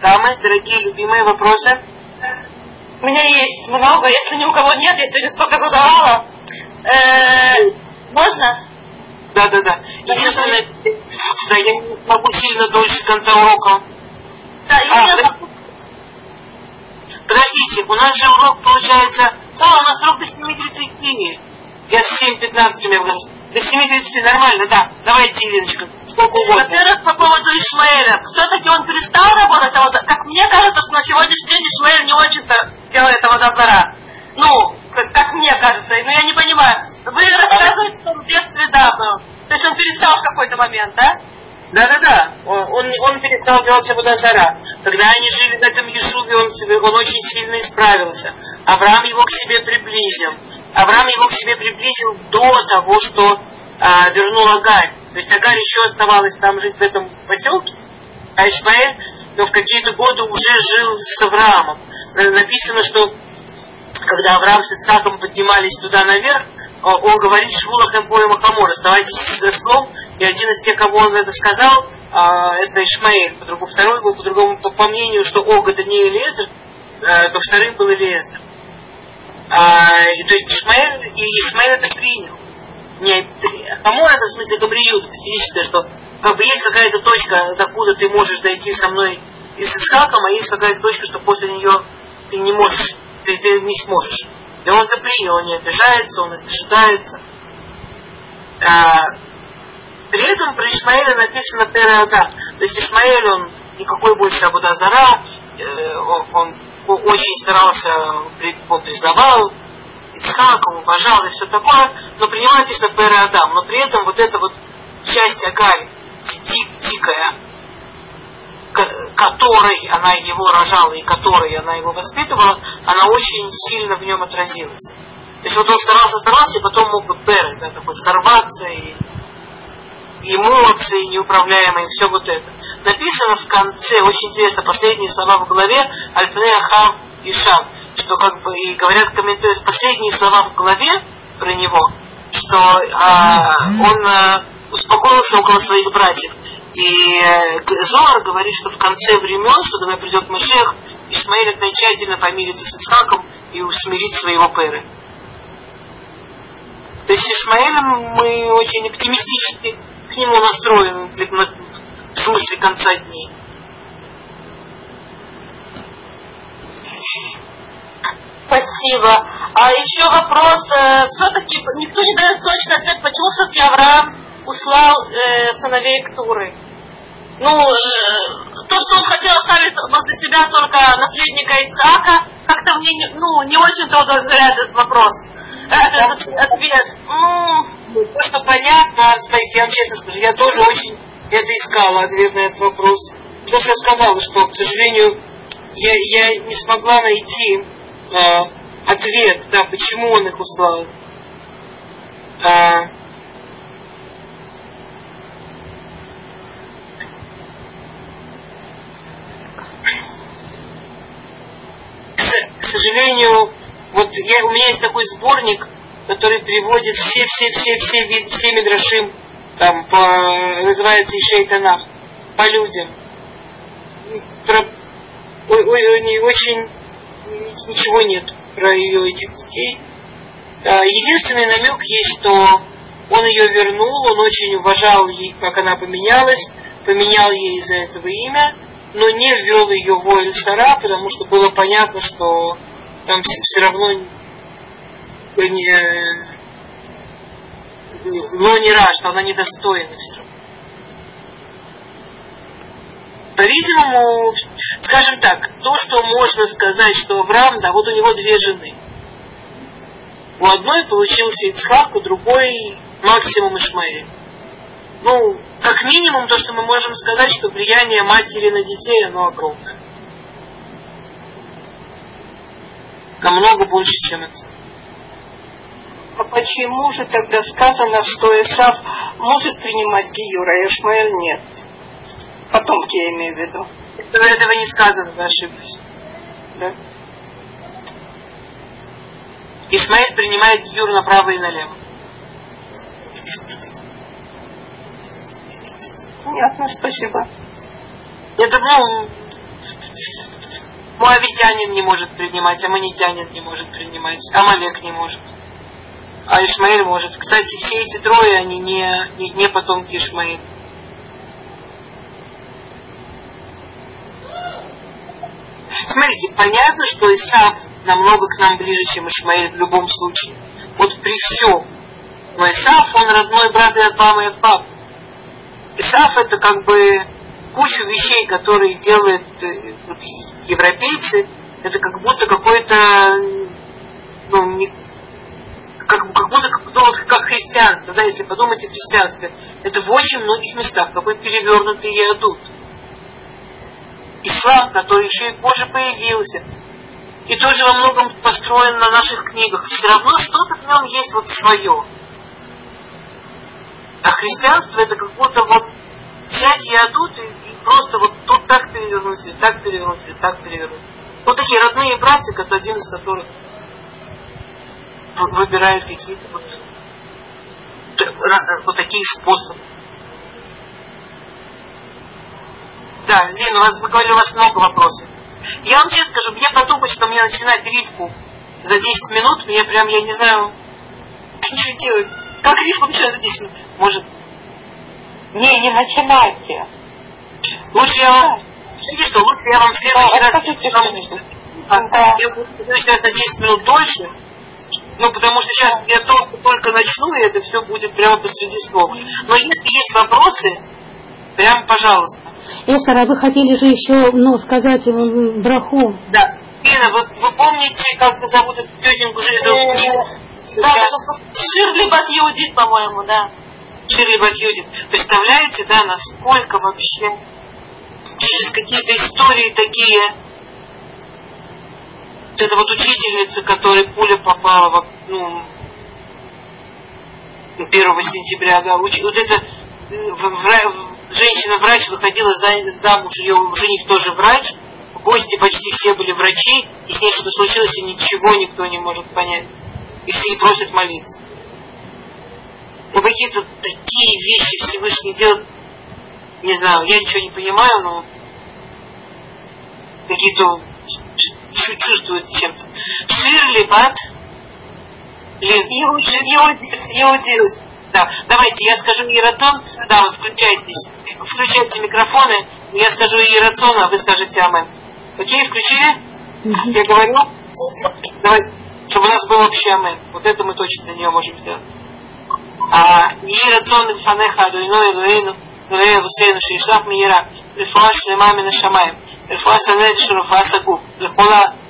Дамы, дорогие, любимые, вопросы? У меня есть много, если ни у кого нет, я сегодня столько задавала. Э, можно? Да, да, да. Единственное, да, я не могу сильно дольше конца урока. Да, а, я Подождите, у нас же урок получается... Да, у нас урок до 7.30. Я с 7.15 примерно. До 7.30 нормально, да. Давайте, Ириночка, сколько угодно. Во-первых, по поводу Ишмаэля. Все-таки он перестал работать, а вот, как мне кажется, что на сегодняшний день Ишмаэль не очень-то делает этого дозора. Ну, как, как мне кажется, но я не понимаю. Вы рассказываете, что он в детстве, да, был. То есть он перестал в какой-то момент, да? Да-да-да, он, он, перестал делать Абудазара. Когда они жили в этом Ешуве, он, он очень сильно исправился. Авраам его к себе приблизил. Авраам его к себе приблизил до того, что а, вернул Агарь. То есть Агарь еще оставалась там жить в этом поселке, а Ишмаэль но в какие-то годы уже жил с Авраамом. Написано, что когда Авраам с Ицхаком поднимались туда наверх, он говорит Швулах Эмпоем Хамор, оставайтесь со слом, и один из тех, кого он это сказал, а, это Ишмаэль, по другому, второй был по другому, по, по мнению, что Ог это не Элиезер, э, то вторым был Элиезер. А, и, то есть Ишмаэль, и Ишмаэль это принял. Не, Хамор это в смысле Габриют, это физическое, что как бы есть какая-то точка, докуда ты можешь дойти со мной и с Исхаком, а есть какая-то точка, что после нее ты не можешь, ты, ты не сможешь. И он это принял, он не обижается, он ожидается. А, при этом про Ишмаэля написано Переада. То есть Ишмаэль, он никакой больше Абудазара, э, он, он очень старался, он признавал Ицхака, уважал и все такое, но при нем написано Пера Адам, но при этом вот эта вот часть Агарь, дик, дикая, которой она его рожала и которой она его воспитывала, она очень сильно в нем отразилась. То есть вот он старался, старался, и потом мог бы перы, да, такой сорваться и эмоции неуправляемые, все вот это. Написано в конце, очень интересно, последние слова в главе Альпнея Хав и Шам, что как бы, и говорят, комментируют последние слова в главе про него, что а, он а, успокоился около своих братьев. И э, Зоар говорит, что в конце времен, что когда придет Машех, Ишмаэль окончательно помирится с Исхаком и усмирит своего пэры. То есть с Ишмаэлем мы очень оптимистически к нему настроены для, в смысле конца дней. Спасибо. А еще вопрос. Э, все-таки никто не дает точный ответ, почему все-таки Авраам услал э, сыновей к Туры. Ну, э, то, что он хотел оставить возле себя только наследника Ицхака, как-то мне не, ну, не очень-то удовлетворяет этот вопрос. Э, этот ответ. Ну, то, что понятно, смотрите, я вам честно скажу, я тоже очень это искала, ответ на этот вопрос. Потому что я сказала, что, к сожалению, я, я не смогла найти э, ответ, да, почему он их услал. Э, к сожалению, вот я, у меня есть такой сборник, который приводит все, все, все, все, все, все мидрашим, там, по, называется Ишей Танах, по людям. Про, ой, ой, очень ничего нет про ее этих детей. А, единственный намек есть, что он ее вернул, он очень уважал ей, как она поменялась, поменял ей из-за этого имя, но не ввел ее в Оэль Сара, потому что было понятно, что там все равно не, но не раз, что она недостойна все равно. По-видимому, скажем так, то, что можно сказать, что Авраам, да, вот у него две жены. У одной получился Ицхак, у другой максимум Ишмаэль. Ну, как минимум, то, что мы можем сказать, что влияние матери на детей, оно огромное. Намного больше, чем это. А почему же тогда сказано, что Исав может принимать Гиюра, а Ишмаэль нет? Потомки я имею в виду. Этого, этого не сказано, вы ошиблись. Да? Ишмаэль принимает Гиюр направо и налево. Понятно, спасибо. Это, ну, Муавитянин не может принимать, Аманитянин не может принимать, Амалек не может. А Ишмаэль может. Кстати, все эти трое, они не, не, не потомки Ишмаэля. Смотрите, понятно, что Исав намного к нам ближе, чем Ишмаэль в любом случае. Вот при всем. Но Исав, он родной брат и от мамы, и от папы. Исаф это как бы кучу вещей, которые делают э, вот, европейцы, это как будто какой-то, ну, не, как, как будто ну, вот, как христианство, да, если подумать о христианстве, это в очень многих местах какой перевернутый ядут. Ислам, который еще и позже появился, и тоже во многом построен на наших книгах, все равно что-то в нем есть вот свое. А христианство это как будто вот взять ядут и, и просто вот тут так перевернуть, или так перевернуть, или так перевернуть. Вот такие родные братья, один из которых выбирают какие-то вот, вот такие способы. Да, Лена, у вас, мы говорили, у вас много вопросов. Я вам честно скажу, мне подумать, что мне начинать ритку за 10 минут, мне прям, я не знаю, что делать. Как 10 минут? Может. Не, не начинайте. Лучше я вам... Видите, что лучше я вам в следующий раз... Расскажите что-нибудь. Да. Я буду начинать на 10 минут дольше, ну, потому что сейчас я только, только начну, и это все будет прямо посреди слова. Но если есть вопросы, прям, пожалуйста. Эстер, а вы хотели же еще ну, сказать браху. Да. Ирина, вы, вы помните, как зовут эту тетеньку? Эту, да, Ширли Батьюдит, по-моему, да. Ширли Батьюдит. Представляете, да, насколько вообще через какие-то истории такие. Вот эта вот учительница, которой пуля попала, ну, 1 сентября, да, уч, вот это женщина-врач выходила за, замуж, ее жених тоже врач, гости почти все были врачи, и с ней что-то случилось, и ничего никто не может понять. И все просят молиться. Ну, какие-то такие вещи Всевышний делает, не знаю, я ничего не понимаю, но какие-то чувствуется чем-то. Ширли Бат Лин. Иудит, Иудит. Да, давайте, я скажу Ирацион. Да, вот включайтесь. Включайте микрофоны. Я скажу Ирацион, а вы скажете Амен. Окей, включили? Я говорю. Давай, чтобы у нас был общий Амен. Вот это мы точно для нее можем сделать. А Ирацион Ильфанеха Адуино Илуэйну Илуэйну Вусейну Шиишлах Мира רפואה שלמה מן השמיים, רפואה סנדש ורפואה סגוף, לכל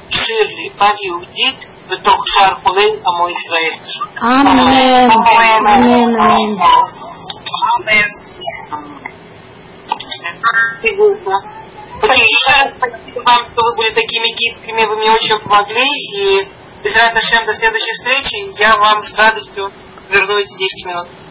שירלי, בת יהודית בתוך שאר חולי עמו ישראל. Амен. Амен, амен. Окей, еще раз спасибо вам, что вы были такими гибкими, вы мне очень помогли, и без Шем до следующей встречи я вам с радостью верну эти 10 минут.